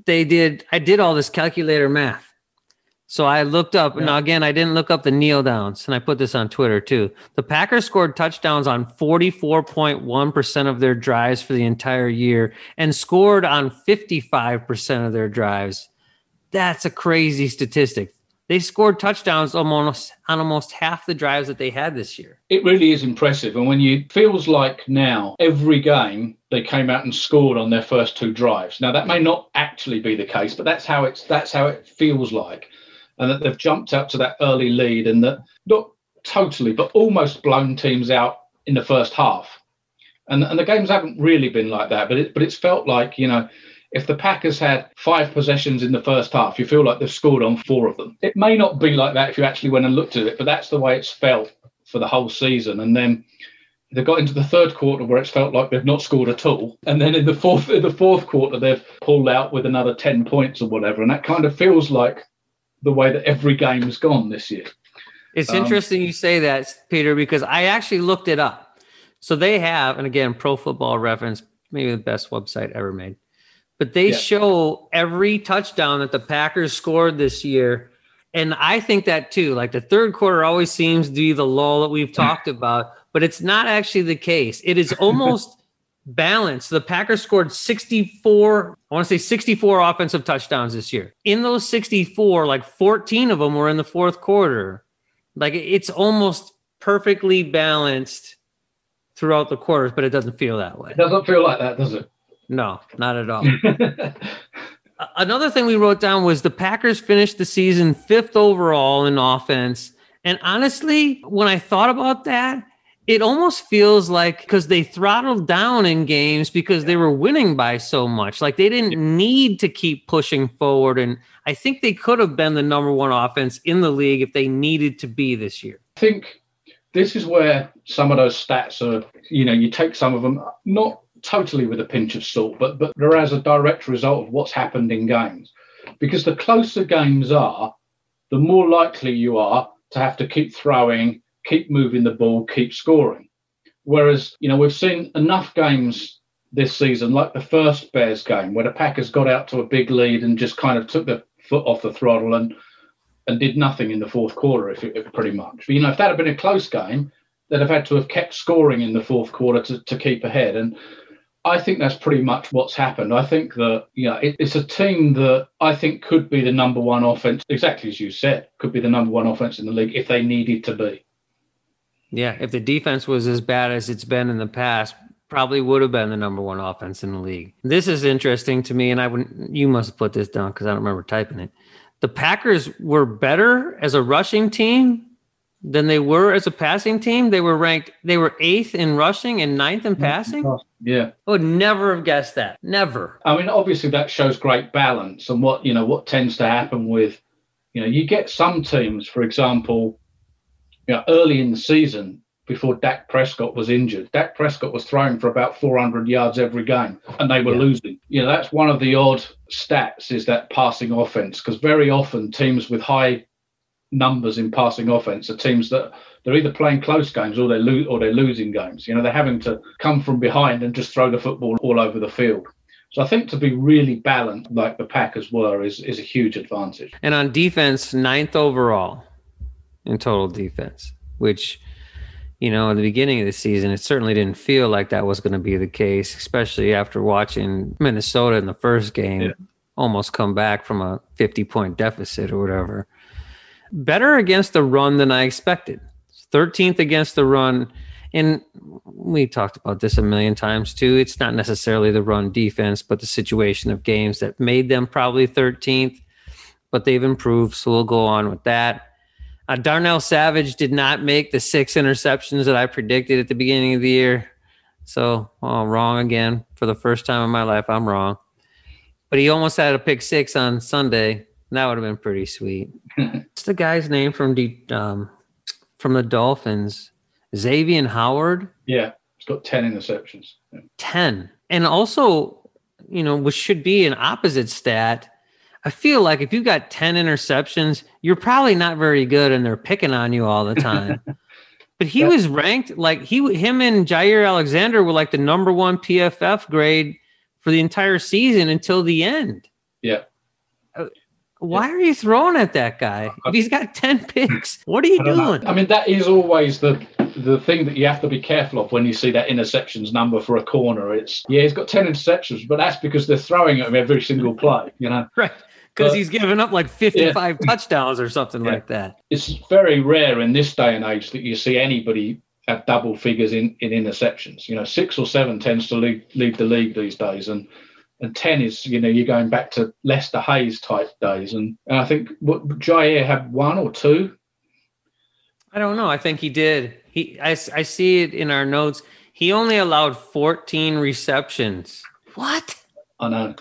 They did I did all this calculator math. So I looked up now again I didn't look up the kneel downs and I put this on Twitter too. The Packers scored touchdowns on 44.1% of their drives for the entire year and scored on 55% of their drives. That's a crazy statistic. They scored touchdowns almost on almost half the drives that they had this year. It really is impressive. And when you feels like now every game they came out and scored on their first two drives. Now that may not actually be the case, but that's how it's that's how it feels like. And that they've jumped up to that early lead and that not totally, but almost blown teams out in the first half. And and the games haven't really been like that, but it but it's felt like, you know, if the Packers had five possessions in the first half, you feel like they've scored on four of them. It may not be like that if you actually went and looked at it, but that's the way it's felt for the whole season. And then they got into the third quarter where it's felt like they've not scored at all. And then in the fourth in the fourth quarter they've pulled out with another ten points or whatever. And that kind of feels like the way that every game's gone this year. It's Um, interesting you say that, Peter, because I actually looked it up. So they have, and again, Pro Football Reference, maybe the best website ever made, but they Yeah. show every touchdown that the Packers scored this year. And I think that too. Like the third quarter always seems to be the lull that we've talked about, but it's not actually the case. It is (laughs) almost balanced. The Packers scored 64, I want to say 64 offensive touchdowns this year. In those 64, like 14 of them were in the fourth quarter. Like it's almost perfectly balanced throughout the quarters, but it doesn't feel that way. It doesn't feel like that, does it? No, not at all. (laughs) Another thing we wrote down was the Packers finished the season fifth overall in offense. And honestly, when I thought about that, it almost feels like because they throttled down in games because they were winning by so much. Like they didn't need to keep pushing forward. And I think they could have been the number one offense in the league if they needed to be this year. I think this is where some of those stats are, you know, you take some of them not totally with a pinch of salt, but but they're as a direct result of what's happened in games. Because the closer games are, the more likely you are to have to keep throwing, keep moving the ball, keep scoring. Whereas, you know, we've seen enough games this season, like the first Bears game, where the Packers got out to a big lead and just kind of took the foot off the throttle and and did nothing in the fourth quarter, if, if pretty much. But, you know, if that had been a close game, they'd have had to have kept scoring in the fourth quarter to, to keep ahead. And I think that's pretty much what's happened. I think that, you know, it, it's a team that I think could be the number one offense, exactly as you said, could be the number one offense in the league if they needed to be. Yeah, if the defense was as bad as it's been in the past, probably would have been the number one offense in the league. This is interesting to me, and I would you must have put this down because I don't remember typing it. The Packers were better as a rushing team than they were as a passing team. They were ranked they were eighth in rushing and ninth in passing. Yeah. I would never have guessed that. Never. I mean, obviously that shows great balance and what, you know, what tends to happen with, you know, you get some teams, for example, you know, early in the season before Dak Prescott was injured. Dak Prescott was throwing for about 400 yards every game, and they were Yeah. losing. You know, that's one of the odd stats is that passing offense, because very often teams with high numbers in passing offense are teams that they're either playing close games or they're lo- or they're losing games. You know, they're having to come from behind and just throw the football all over the field. So I think to be really balanced, like the Packers were, is is a huge advantage. And on defense, ninth overall in total defense, which, you know, at the beginning of the season, it certainly didn't feel like that was going to be the case, especially after watching Minnesota in the first game Yeah. almost come back from a 50 point deficit or whatever. Better against the run than I expected. 13th against the run. And we talked about this a million times too. It's not necessarily the run defense, but the situation of games that made them probably 13th, but they've improved. So we'll go on with that. Uh, Darnell Savage did not make the six interceptions that I predicted at the beginning of the year. So well, wrong again for the first time in my life. I'm wrong. But he almost had a pick six on Sunday. That would have been pretty sweet. (laughs) What's the guy's name from the um, from the Dolphins? Xavier Howard. Yeah, he's got 10 interceptions. Yeah. 10 and also you know which should be an opposite stat i feel like if you've got 10 interceptions you're probably not very good and they're picking on you all the time (laughs) but he was ranked like he him and jaire alexander were like the number one pff grade for the entire season until the end Yeah. Uh, why are you throwing at that guy if he's got 10 (laughs) picks what are you I know. doing I mean, that is always the the thing that you have to be careful of when you see that interceptions number for a corner. It's yeah, he's got ten interceptions, but that's because they're throwing at him every single play. You know, (laughs) right because he's given up like 55 touchdowns or something Yeah. like that it's very rare in this day and age that you see anybody have double figures in in interceptions. You know, six or seven tends to lead lead the league these days, and and ten is you know you're going back to Lester Hayes type days, and, and I think what Jaire had one or two. I don't know. I think he did. He, I, I see it in our notes. He only allowed 14 receptions. What I know.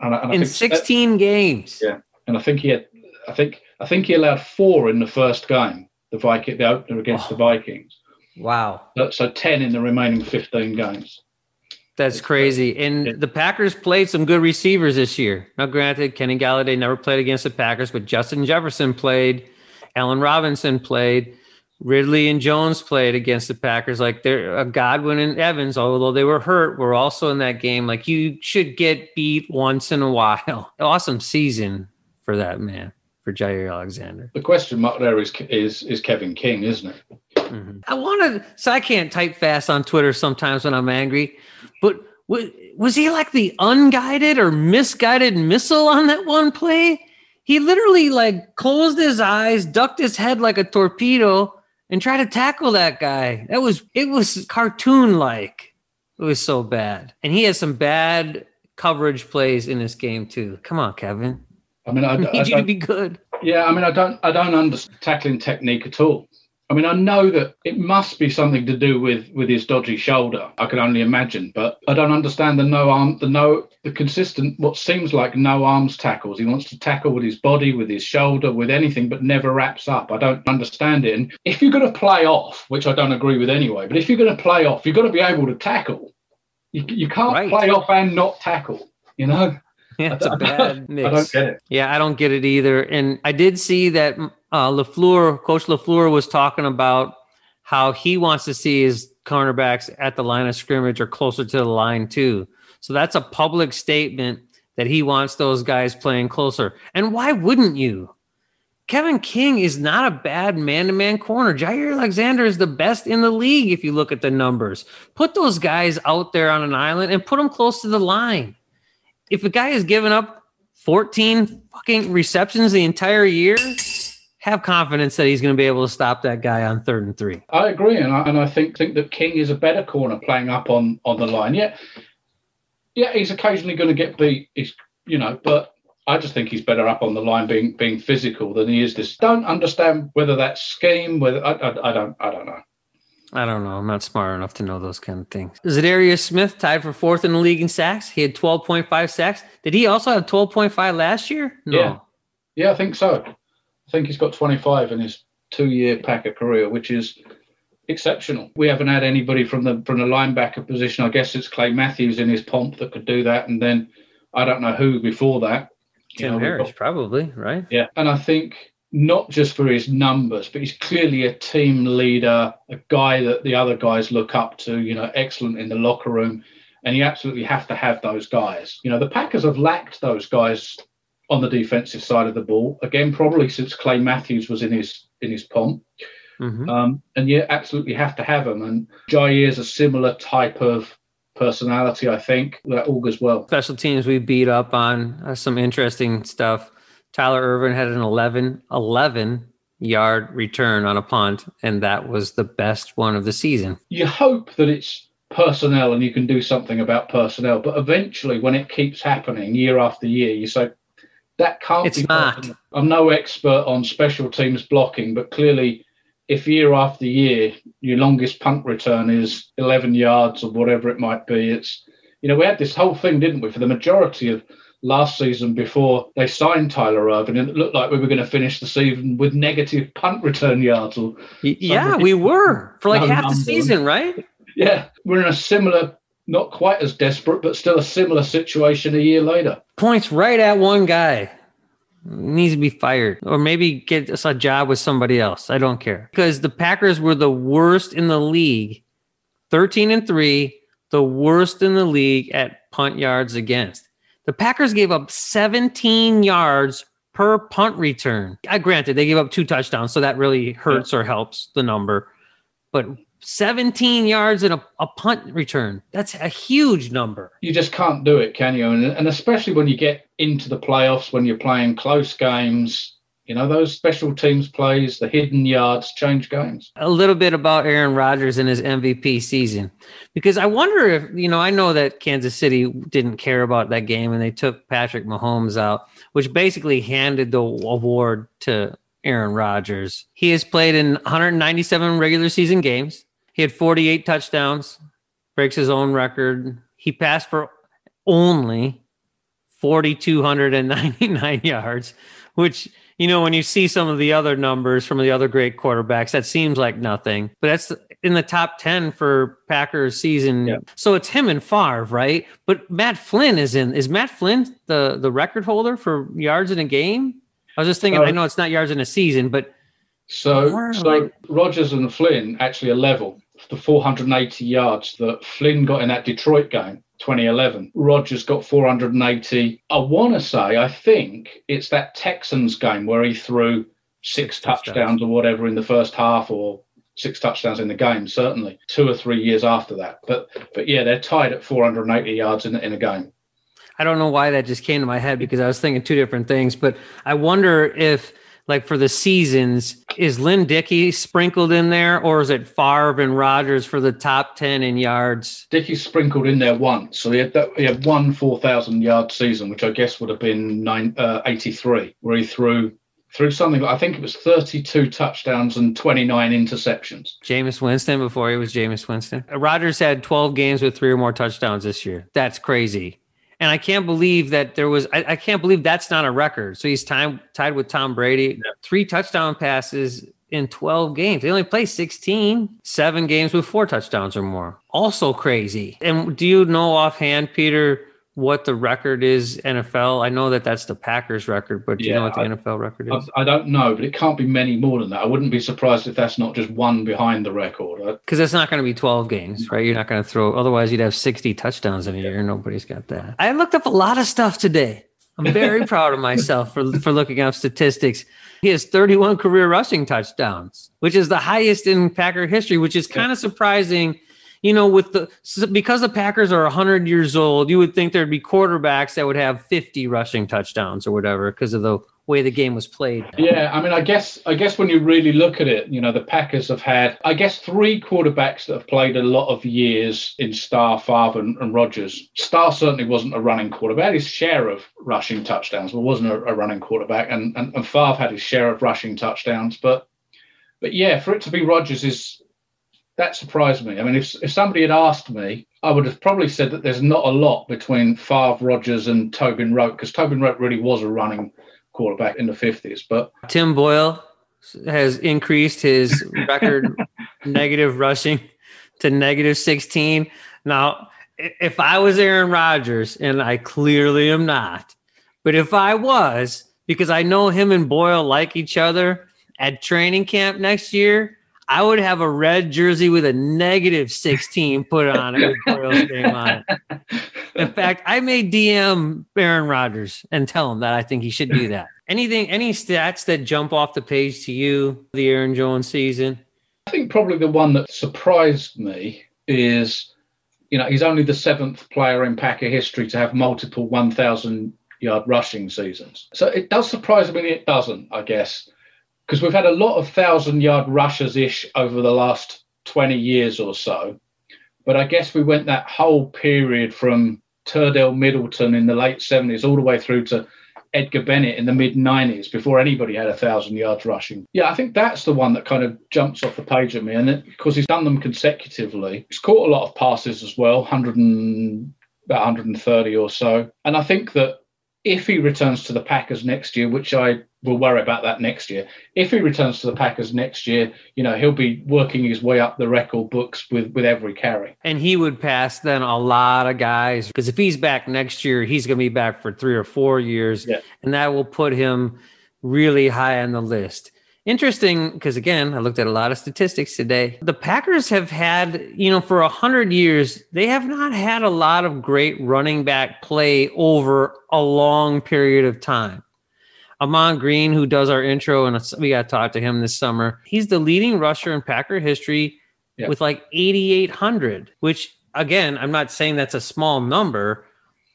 And and I in think- 16 games? Yeah. and I think he had, I think, I think he allowed four in the first game, the Viking, the opener against the oh. Vikings. Wow, So, so ten in the remaining fifteen games. that's uh, crazy. And the Packers played some good receivers this year. Now, granted, Kenny Golladay never played against the Packers, but Justin Jefferson played. Allen Robinson played. Ridley and Jones played against the Packers. Like they're uh, Godwin and Evans, although they were hurt, were also in that game. Like you should get beat once in a (laughs) while. Awesome season for that man, for Jaire Alexander. The question mark there is is is Kevin King, isn't it? I wanted, so I can't type fast on Twitter sometimes when I'm angry, but was, was he like the unguided or misguided missile on that one play? He literally like closed his eyes, ducked his head like a torpedo, and try to tackle that guy. That was it was cartoon like. It was so bad, and he has some bad coverage plays in this game too. Come on, Kevin, I mean, I, (laughs) I I need you to be good. yeah, I mean, I don't, I don't understand tackling technique at all. I mean, I know that it must be something to do with with his dodgy shoulder. I can only imagine, but I don't understand the no arm, the no, the consistent, what seems like no arms tackles. He wants to tackle with his body, with his shoulder, with anything, but never wraps up. I don't understand it. And if you're going to play off, which I don't agree with anyway, but if you're going to play off, you've got to be able to tackle. You, you can't Right. play off and not tackle. You know, (laughs) Yeah, it's a bad mix. I don't (laughs) get it. Yeah, I don't get it either. And I did see that uh, LaFleur, Coach LaFleur, was talking about how he wants to see his cornerbacks at the line of scrimmage or closer to the line too. So that's a public statement that he wants those guys playing closer. And why wouldn't you? Kevin King is not a bad man-to-man corner. Jaire Alexander is the best in the league if you look at the numbers. Put those guys out there on an island and put them close to the line. If a guy has given up 14 fucking receptions the entire year, have confidence that he's going to be able to stop that guy on third and three. I agree, and I, and I think think that King is a better corner playing up on on the line. Yeah, yeah, he's occasionally going to get beat. He's you know, but I just think he's better up on the line, being being physical than he is this. Don't understand whether that's scheme. Whether I, I, I don't I don't know. I don't know. I'm not smart enough to know those kind of things. Za'Darius Smith tied for fourth in the league in sacks. He had 12.5 sacks. Did he also have 12.5 last year? No. Yeah. Yeah, I think so. I think he's got 25 in his two-year Packer career, which is exceptional. We haven't had anybody from the from the linebacker position. I guess it's Clay Matthews in his pomp that could do that, and then I don't know who before that. You Tim know, Harris, got- probably, right? yeah, and I think not just for his numbers, but he's clearly a team leader, a guy that the other guys look up to. You know, excellent in the locker room, and you absolutely have to have those guys. You know, the Packers have lacked those guys on the defensive side of the ball again, probably since Clay Matthews was in his in his pomp. hmm Um, and you absolutely have to have them. And Jaire is a similar type of personality, I think, that augurs well. Special teams we beat up on uh, some interesting stuff. Tyler Ervin had an 11, 11 yard return on a punt, and that was the best one of the season. You hope that it's personnel and you can do something about personnel, but eventually, when it keeps happening year after year, you say, that can't It's be not. I'm no expert on special teams blocking, but clearly, if year after year your longest punt return is 11 yards or whatever it might be, it's you know we had this whole thing, didn't we, for the majority of last season before they signed Tyler Ervin, and it looked like we were going to finish the season with negative punt return yards. Or yeah, we were for like No half the season, right? yeah, we're in a similar, not quite as desperate, but still a similar situation a year later. Points right at one guy. Needs to be fired, or maybe get us a job with somebody else. I don't care because the Packers were the worst in the league, thirteen and three, the worst in the league at punt yards against. The Packers gave up 17 yards per punt return. I granted they gave up two touchdowns, so that really hurts or helps the number. But 17 yards in a, a punt return, that's a huge number. you just can't do it, can you? And, and especially when you get into the playoffs, when you're playing close games, you know, those special teams plays, the hidden yards change games. a little bit about Aaron Rodgers and his MVP season because I wonder if you know I know that Kansas City didn't care about that game and they took Patrick Mahomes out, which basically handed the award to Aaron Rodgers. He has played in 197 regular season games. He had 48 touchdowns, breaks his own record. He passed for only 4,299 (laughs) yards, which, you know, when you see some of the other numbers from the other great quarterbacks, that seems like nothing. But that's in the top 10 for Packers season. Yeah. So it's him and Favre, right? But Matt Flynn is in. Is Matt Flynn the, the record holder for yards in a game? I was just thinking, Uh, I know it's not yards in a season, but So, so like- Rodgers and Flynn actually are level. The 480 yards that Flynn got in that Detroit game, 2011. Rodgers got 480. I want to say, I think it's that Texans game where he threw six, touchdowns. touchdowns. or whatever in the first half, or six touchdowns in the game. Certainly, two or three years after that. But, but yeah, they're tied at 480 yards in, in a game. I don't know why that just came to my head because I was thinking two different things. But I wonder if, like, for the seasons, is Lynn Dickey sprinkled in there, or is it Favre and Rodgers for the top ten in yards? Dickey sprinkled in there once, so he had that, he had one four thousand yard season, which I guess would have been nine, uh, 83, where he threw threw something. I think it was thirty two touchdowns and twenty nine interceptions. Jameis Winston before he was Jameis Winston. Rodgers had 12 games with three or more touchdowns this year. That's crazy. And I can't believe that there was, I, I can't believe that's not a record. So he's time, tied with Tom Brady. Three touchdown passes in 12 games. They only play 16, seven games with four touchdowns or more. Also crazy. And do you know offhand, Peter, what the record is NFL? I know that that's the Packers record, but do you know what the I- NFL record is? I, I don't know, but it can't be many more than that. I wouldn't be surprised if that's not just one behind the record. Because it's not going to be 12 games, right? You're not going to throw, otherwise, you'd have 60 touchdowns in a year. Nobody's got that. I looked up a lot of stuff today. I'm very (laughs) proud of myself for, for looking up statistics. He has 31 career rushing touchdowns, which is the highest in Packer history, which is kind of surprising. You know, with the because the Packers are 100 years old, you would think there'd be quarterbacks that would have 50 rushing touchdowns or whatever because of the way the game was played. Yeah, I mean, I guess I guess when you really look at it, you know, the Packers have had, I guess, three quarterbacks that have played a lot of years in Starr, Favre, and, and Rodgers. Starr certainly wasn't a running quarterback. His share of rushing touchdowns, but wasn't a, a running quarterback. And, and and Favre had his share of rushing touchdowns, but but yeah, for it to be Rodgers is that surprised me. I mean, if if somebody had asked me, I would have probably said that there's not a lot between Favre, Rodgers, and Tobin Rote because Tobin Rote really was a running quarterback in the 50s. But Tim Boyle has increased his record (laughs) negative rushing to negative 16. Now, if I was Aaron Rodgers, and I clearly am not, but if I was, because I know him and Boyle like each other at training camp next year, I would have a red jersey with a negative 16 put on it with name on it. In (laughs) fact, I may DM Aaron Rodgers and tell him that I think he should do that. Anything, any stats that jump off the page to you, the Aaron Jones season? I think probably the one that surprised me is, you know, he's only the seventh player in Packer history to have multiple 1,000 yard rushing seasons. So it does surprise me it doesn't, I guess, because we've had a lot of thousand yard rushers ish over the last 20 years or so. But I guess we went that whole period from Terdell Middleton in the late 70s all the way through to Edgar Bennett in the mid 90s before anybody had a thousand yards rushing. Yeah, I think that's the one that kind of jumps off the page at me. And because he's done them consecutively, he's caught a lot of passes as well, 100 and, about 130 or so. And I think that if he returns to the Packers next year, which I will worry about that next year. If he returns to the Packers next year, you know, he'll be working his way up the record books with, with every carry. And he would pass then a lot of guys because if he's back next year, he's going to be back for three or four years. Yeah. And that will put him really high on the list. Interesting because again, I looked at a lot of statistics today. The Packers have had, you know, for a hundred years, they have not had a lot of great running back play over a long period of time. Ahman Green, who does our intro, and we got to talk to him this summer. He's the leading rusher in Packer history Yeah. with like 8,800, which again, I'm not saying that's a small number,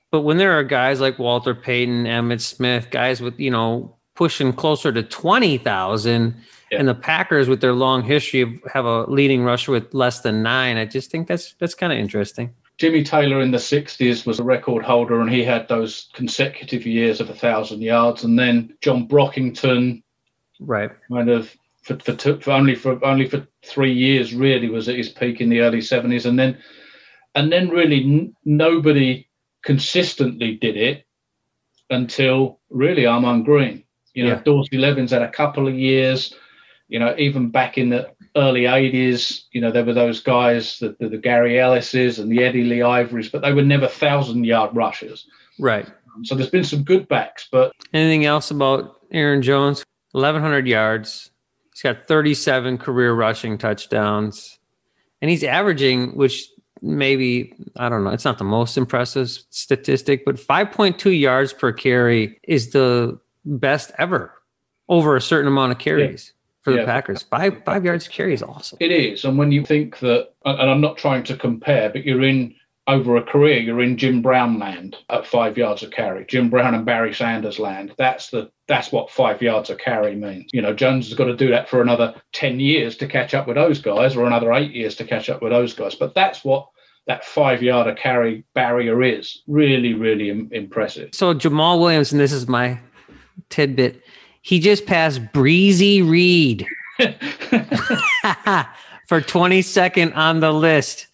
but when there are guys like Walter Payton, Emmitt Smith, guys with, you know, pushing closer to 20,000, Yeah. and the Packers with their long history of, have a leading rusher with less than nine, I just think that's that's kind of interesting. Jimmy Taylor in the 60s was a record holder and he had those consecutive years of a thousand yards. And then John Brockington Right. kind of for, for, two, for only for only for three years really was at his peak in the early 70s and then and then really n- nobody consistently did it until really Ahman Green you know Yeah. Dorsey Levens had a couple of years you know even back in the early 80s you know there were those guys the, the, the Gerry Ellises and the Eddie Lee Ivories but they were never thousand yard rushers Right. Um, so there's been some good backs but Anything else about Aaron Jones? 1,100 yards. He's got 37 career rushing touchdowns. And he's averaging, which maybe, I don't know, it's not the most impressive statistic, but 5.2 yards per carry is the best ever over a certain amount of carries for the Yeah. Packers. Five five yards carry is awesome. It is, and when you think that, and I'm not trying to compare, but you're in over a career, you're in Jim Brown land at five yards of carry. Jim Brown and Barry Sanders land. That's the that's what five yards of carry means. You know, Jones has got to do that for another ten years to catch up with those guys, or another eight years to catch up with those guys. But that's what that five yard a carry barrier is. Really, really Im- impressive. So Jamaal Williams, and this is my tidbit, he just passed Breezy Reid (laughs) (laughs) for 22nd on the list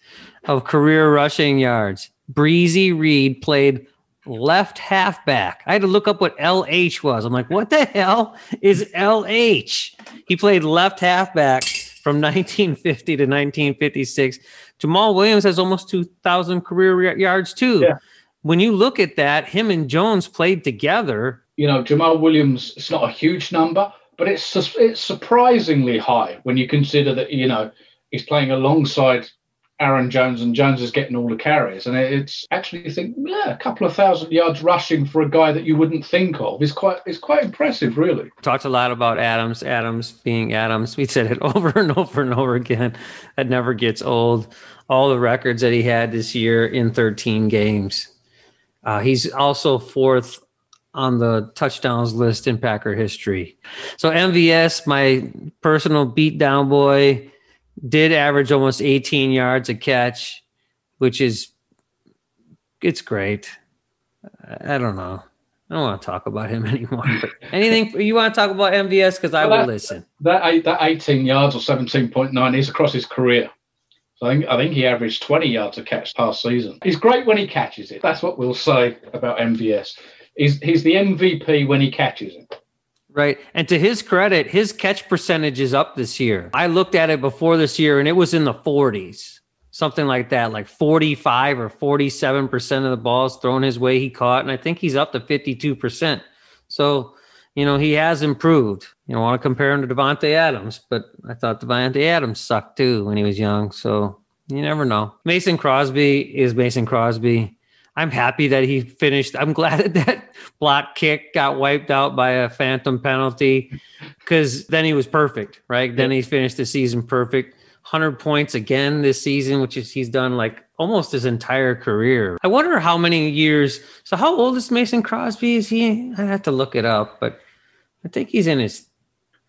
of career rushing yards. Breezy Reid played left halfback. I had to look up what LH was. I'm like, what the hell is LH? He played left halfback from 1950 to 1956. Jamaal Williams has almost 2,000 career yards too. Yeah. When you look at that, him and Jones played together. You know, Jamaal Williams, it's not a huge number, but it's it's surprisingly high when you consider that, you know, he's playing alongside Aaron Jones and Jones is getting all the carries. And it's actually you think, yeah, a couple of thousand yards rushing for a guy that you wouldn't think of is quite is quite impressive, really. Talked a lot about Adams, Adams being Adams. We said it (laughs) over and over and over again. That never gets old. All the records that he had this year in 13 games. Uh, he's also fourth on the touchdowns list in Packer history. So MVS, my personal beatdown boy, did average almost 18 yards a catch, which is it's great. I don't know. I don't want to talk about him (laughs) anymore. But anything you want to talk about MVS? Because I Well, will that- listen. That eight, that 18 yards or 17.9 is across his career. So I think I think he averaged 20 yards a catch past season. He's great when he catches it. That's what we'll say about MVS. He's he's the MVP when he catches it. Right. And to his credit, his catch percentage is up this year. I looked at it before this year and it was in the 40s, something like that, like 45 or 47% of the balls thrown his way he caught. And I think he's up to 52%. So, you know, he has improved. You don't want to compare him to Davante Adams, but I thought Davante Adams sucked too when he was young. So you never know. Mason Crosby is Mason Crosby. I'm happy that he finished. I'm glad that (laughs) that block kick got wiped out by a phantom penalty because then he was perfect, right? Then he finished the season perfect. 100 points again this season, which is he's done like almost his entire career. I wonder how many years. So, how old is Mason Crosby? Is he? I have to look it up, but I think he's in his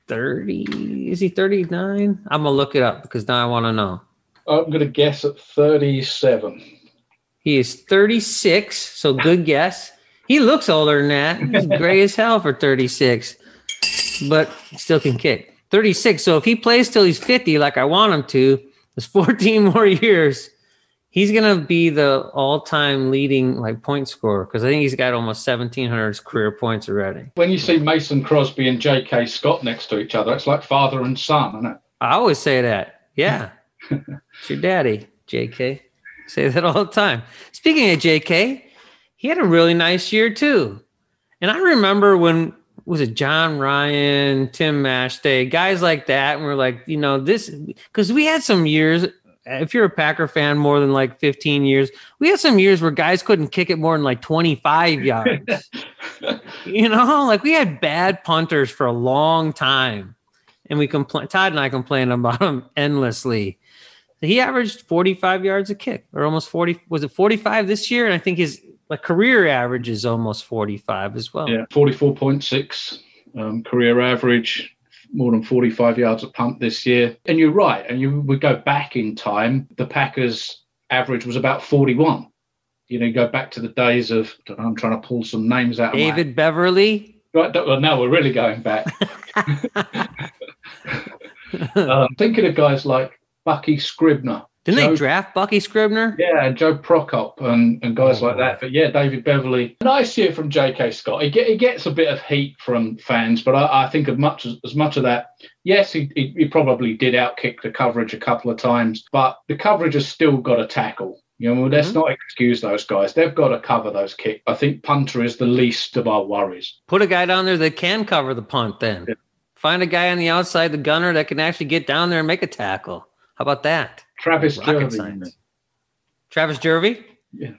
30. Is he 39? I'm gonna look it up because now I want to know. I'm going to guess at 37. He is 36, so good guess. He looks older than that. He's gray as hell for 36, but still can kick. 36. So if he plays till he's 50, like I want him to, there's 14 (laughs) more years. He's gonna be the all-time leading like point scorer because I think he's got almost 1,700 career points already. When you see Mason Crosby and J.K. Scott next to each other, it's like father and son, isn't it? I always say that. Yeah, (laughs) it's your daddy, J.K. Say that all the time. Speaking of J.K., he had a really nice year too. And I remember when was it Jon Ryan, Tim Masthay, guys like that, and we're like, you know, this because we had some years. If you're a Packer fan more than like 15 years, we had some years where guys couldn't kick it more than like 25 (laughs) yards. you know, like we had bad punters for a long time, and we complain. Todd and I complained about them endlessly. He averaged 45 yards a kick, or almost 40. Was it 45 this year? And I think his like career average is almost 45 as well. Yeah, 44.6 um, career average, more than 45 yards a punt this year. And you're right. And you would go back in time, the Packers' average was about 41. You know, you go back to the days of, know, i'm trying to pull some names out. Of David of Beverly. my, right, well, now we're really going back. (laughs) (laughs) um, thinking of guys like Bucky Scribner. Didn't Joe- they draft Bucky Scribner? Yeah, and Joe Prokop and, and guys Oh, like that. But yeah, David Beverly. Nice year from J.K. Scott. He, get, he gets a bit of heat from fans, but I, I think as much as, as much of that, yes, he, he, he probably did outkick the coverage a couple of times, but the coverage has still got to tackle. You know, let's Mhm. not excuse those guys. They've got to cover those kicks. I think punter is the least of our worries. Put a guy down there that can cover the punt then. Yeah. Find a guy on the outside, the gunner that can actually get down there and make a tackle. How about that? Travis science. Travis Jervey? Yeah.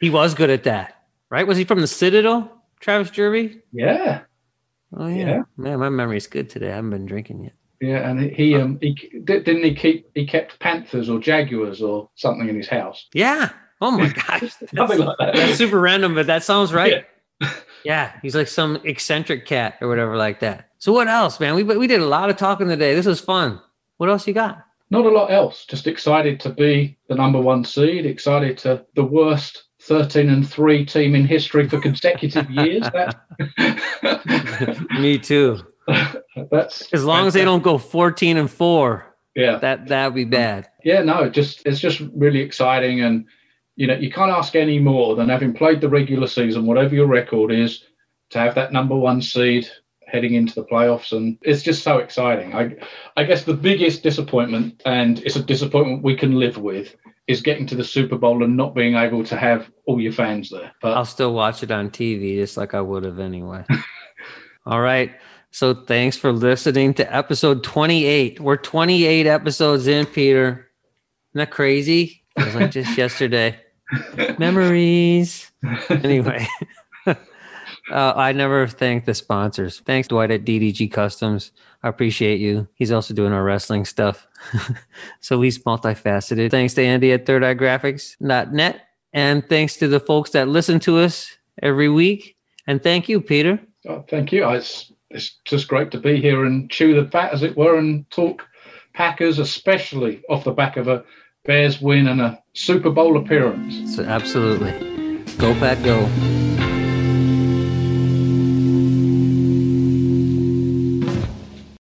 He was good at that, right? Was he from the Citadel, Travis Jervey? Yeah, Oh, yeah. Yeah. Man, my memory's good today. I haven't been drinking yet. yeah, and he um he didn't he keep he kept panthers or jaguars or something in his house. Yeah. Oh, my (laughs) gosh. That's, Something like that. that's super random, but that sounds right. Yeah. (laughs) Yeah. He's like some eccentric cat or whatever like that. So, what else, man? We, we did a lot of talking today. This was fun. What else you got? Not a lot else. Just excited to be the number one seed. Excited to the worst thirteen and three team in history for consecutive (laughs) years. That, (laughs) Me too. (laughs) that's As long as they don't go 14 and 4, Yeah, that that'd be bad. yeah. No, just it's just really exciting, and you know you can't ask any more than having played the regular season, whatever your record is, to have that number one seed heading into the playoffs, and it's just so exciting. I, I guess the biggest disappointment, and it's a disappointment we can live with, is getting to the Super Bowl and not being able to have all your fans there. But I'll still watch it on TV just like I would have anyway. (laughs) All right. So thanks for listening to episode 28. We're 28 episodes in, Peter. Isn't that crazy? It was like just (laughs) yesterday. Memories. Anyway. (laughs) Uh, I never thank the sponsors. Thanks, Dwight at DDG Customs. I appreciate you. He's also doing our wrestling stuff. (laughs) so he's multifaceted. Thanks to Andy at Third Eye Graphics.net. And thanks to the folks that listen to us every week. And thank you, Peter. Oh, thank you. It's, it's just great to be here and chew the fat, as it were, and talk Packers, especially off the back of a Bears win and a Super Bowl appearance. So absolutely. Go Pack Go.